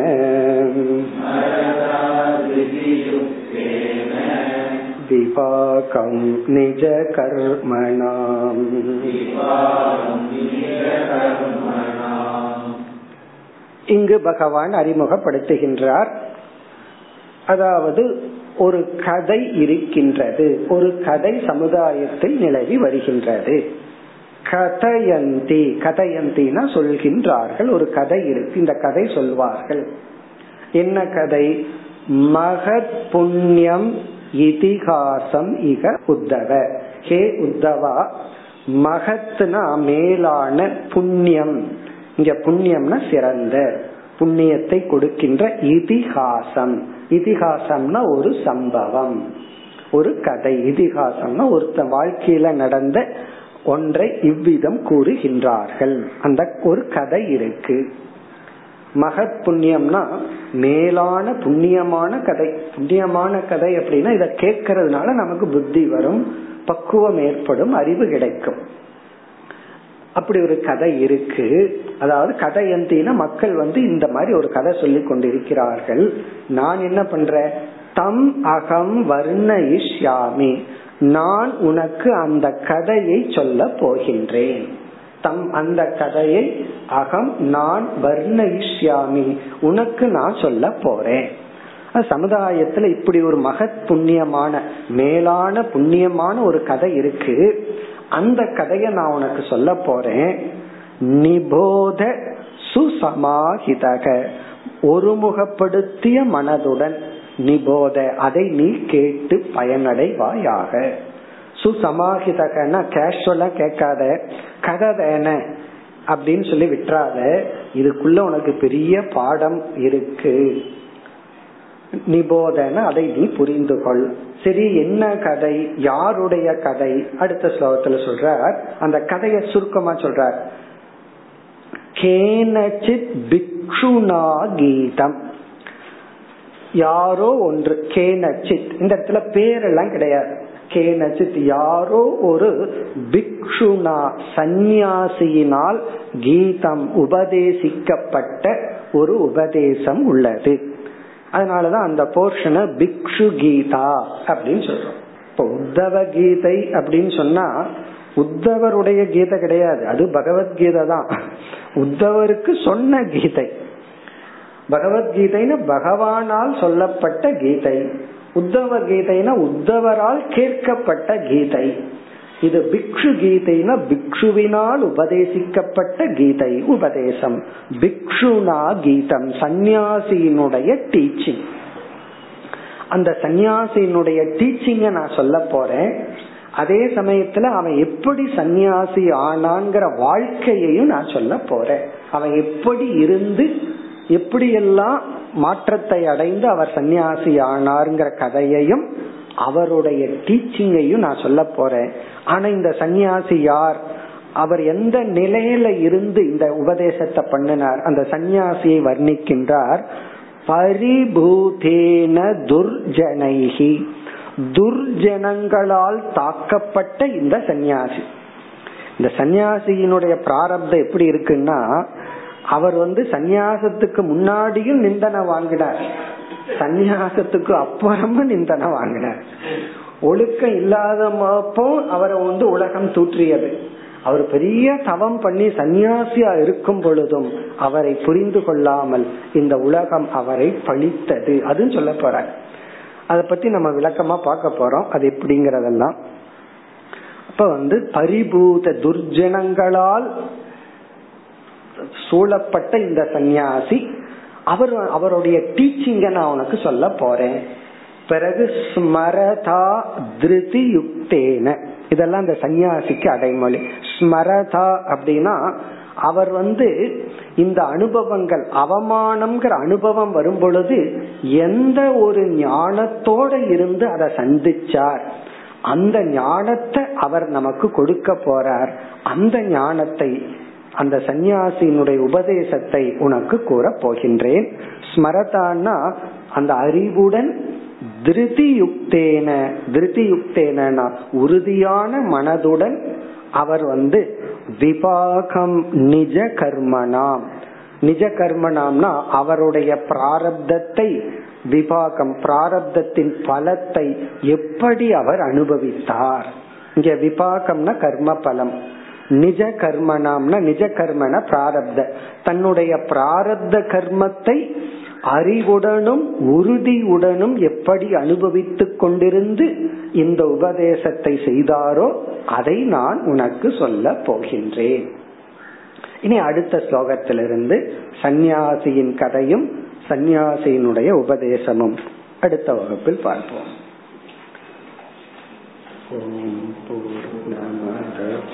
विपाकं निजकर्मणाम् இங்கு பகவான் அறிமுகப்படுத்துகின்றார் அதாவது ஒரு கதை இருக்கின்றது ஒரு கதை சமுதாயத்தில் நிலவி வருகின்றது கதயந்தி கதயந்தினா சொல்கின்றார்கள் ஒரு கதை இருக்கு இந்த கதை சொல்வார்கள் என்ன கதை மகத் புண்ணியம் இதிகாசம் இக உத்தவ. ஹே உத்தவா மகத்னா மேலான புண்ணியம். இங்க புண்ணியம்னா சிறந்த புண்ணியத்தை கொடுக்கின்ற இதிகாசம். இதிகாசம்னா ஒரு சம்பவம் ஒரு கதை. இதிகாசம்னா ஒருத்த வாழ்க்கையில நடந்த ஒன்றை இவ்விதம் கூறுகின்றார்கள். அந்த ஒரு கதை இருக்கு. மகத் புண்ணியம்னா மேலான புண்ணியமான கதை. புண்ணியமான கதை அப்படின்னா இதை கேட்கறதுனால நமக்கு புத்தி வரும் பக்குவம் ஏற்படும் அறிவு கிடைக்கும். அப்படி ஒரு கதை இருக்கு. அதாவது கதை எந்தினா மக்கள் வந்து இந்த மாதிரி ஒரு கதை சொல்லி கொண்டிருக்கிறார்கள். நான் என்ன பண்ற? தம் அகம் வர்ணயிஷ்யாமி நான் உனக்கு அந்த கதையை சொல்ல போகின்றேன். தம் அந்த கதையை அகம் நான் வர்ணயிஷ்யாமி. உனக்கு நான் சொல்ல போறேன். சமுதாயத்துல இப்படி ஒரு மகத் புண்ணியமான மேலான புண்ணியமான ஒரு கதை இருக்கு. அந்த கதையை நான் உனக்கு சொல்ல போறேன். நிபோத சுசமாஹிதக ஒருமுகப்படுத்திய மனதுடன் நிபோத அதை நீ கேட்டு பயனடைவாயாக. சுசமாஹிதகன்னா கேஷுவலா கேட்காத கதை தானே அப்படின்னு சொல்லி விட்டுறாத இதுக்குள்ள உனக்கு பெரிய பாடம் இருக்கு. நிபோதன அதை நீ புரிந்து கொள் சரி என்ன கதை? யாருடைய கதை? அடுத்த ஸ்லோகத்துல சொல்றார். அந்த கதையை சுருக்கமா சொல்றார். கேனச்சித் பிக்ஷுனா கீதம். யாரோ ஒன்று கேனச்சித். இந்த இடத்துல பேரெல்லாம் கிடையாது. கேனச்சித் யாரோ ஒரு பிக்ஷுனா சந்நியாசியினால் கீதம் உபதேசிக்கப்பட்ட ஒரு உபதேசம் உள்ளது. அதனாலதான் அந்த போர்ஷனை பிக்ஷு கீதா அப்படின்னு சொல்றோம். இப்ப உத்தவ கீதை அப்படின்னு சொன்னா உத்தவருடைய கீதை கிடையாது. அது பகவத்கீதை தான். உத்தவருக்கு சொன்ன கீதை. பகவத்கீதைன்னு பகவானால் சொல்லப்பட்ட கீதை. உத்தவ கீதைனா உத்தவரால் கேட்கப்பட்ட கீதை. இது பிக்ஷு கீதைனா பிக்ஷுவினால் உபதேசிக்கப்பட்ட கீதை உபதேசம். பிக்ஷுனா கீதம் சந்நியாசியினுடைய டீச்சிங். அந்த சந்நியாசியினுடைய டீச்சிங்க நான் சொல்ல போறேன். அதே சமயத்துல அவன் எப்படி சந்நியாசி ஆனாங்கிற வாழ்க்கையையும் நான் சொல்ல போறேன். அவன் எப்படி இருந்து எப்படியெல்லாம் மாற்றத்தை அடைந்து அவர் சன்னியாசி ஆனாருங்கிற கதையையும் அவருடைய டீச்சிங்கையும் நான் சொல்ல போறேன். ஆனா இந்த சன்னியாசி யார்? அவர் எந்த நிலையில இருந்து இந்த உபதேசத்தை பண்ணினார்? அந்த சன்னியாசியை வர்ணிக்கின்றார் பரிபூதேன துர்ஜனைகி துர்ஜனங்களால் தாக்கப்பட்ட இந்த சன்னியாசி இந்த சன்னியாசியினுடைய பிராரப்தம் எப்படி இருக்குன்னா அவர் வந்து சந்நியாசத்துக்கு முன்னாடியும் நிந்தனை வாங்கினார். சந்நியாசத்துக்கு அப்புறமும் நிந்தனை வாங்கினார். ஒழுக்கம் இல்லாதப்போ அவரை வந்து உலகம் தூற்றியது. அவர் பெரிய தவம் பண்ணி சன்னியாசியா இருக்கும் பொழுதும் அவரை புரிந்து கொள்ளாமல் இந்த உலகம் அவரை பழித்தது. அதுன்னு சொல்ல போற அத பத்தி நம்ம விளக்கமா பார்க்க போறோம். அது எப்படிங்கறதெல்லாம். அப்ப வந்து பரிபூத துர்ஜனங்களால் சூழப்பட்ட இந்த சந்நியாசி அவர் அவருடைய டீச்சிங்க நான் உனக்கு சொல்ல போறேன். பிறகு ஸ்மரதா திருதி யுக்தேன. இதெல்லாம் இந்த சன்னியாசிக்கு அடைமொழி. ஸ்மரதா அப்படின்னா அவர் வந்து இந்த அனுபவங்கள் அவமானம்ங்கிற அனுபவம் வரும் பொழுது எந்த ஒரு ஞானத்தோட இருந்து அதை சந்திச்சார். அந்த ஞானத்தை அவர் நமக்கு கொடுக்க போறார். அந்த ஞானத்தை அந்த சந்நியாசியினுடைய உபதேசத்தை உனக்கு கூற போகின்றேன். ஸ்மரதான்னா அந்த அறிவுடன் திருதியுக்தேன யுக்தேன உறுதியான மனதுடன் அவர் வந்து விபாகம் நிஜ கர்மனாம். நிஜ கர்மனாம்னா அவருடைய பிராரப்தத்தை விபாகம் பிராரப்தத்தின் பலத்தை எப்படி அவர் அனுபவித்தார்? இங்க விபாகம்னா கர்ம பலம். நிஜ கர்மனாம்னா நிஜ கர்மன பிராரப்த. தன்னுடைய பிராரப்த கர்மத்தை அறிவுடனும் உறுதியுடனும் எப்படி அனுபவித்துக் கொண்டிருந்து இந்த உபதேசத்தை செய்தாரோ அதை நான் உனக்கு சொல்ல போகின்றேன். இனி அடுத்த ஸ்லோகத்திலிருந்து சந்நியாசியின் கதையும் சந்நியாசியினுடைய உபதேசமும். அடுத்த வகுப்பில் பார்ப்போம். ஓம் பூர்ணமத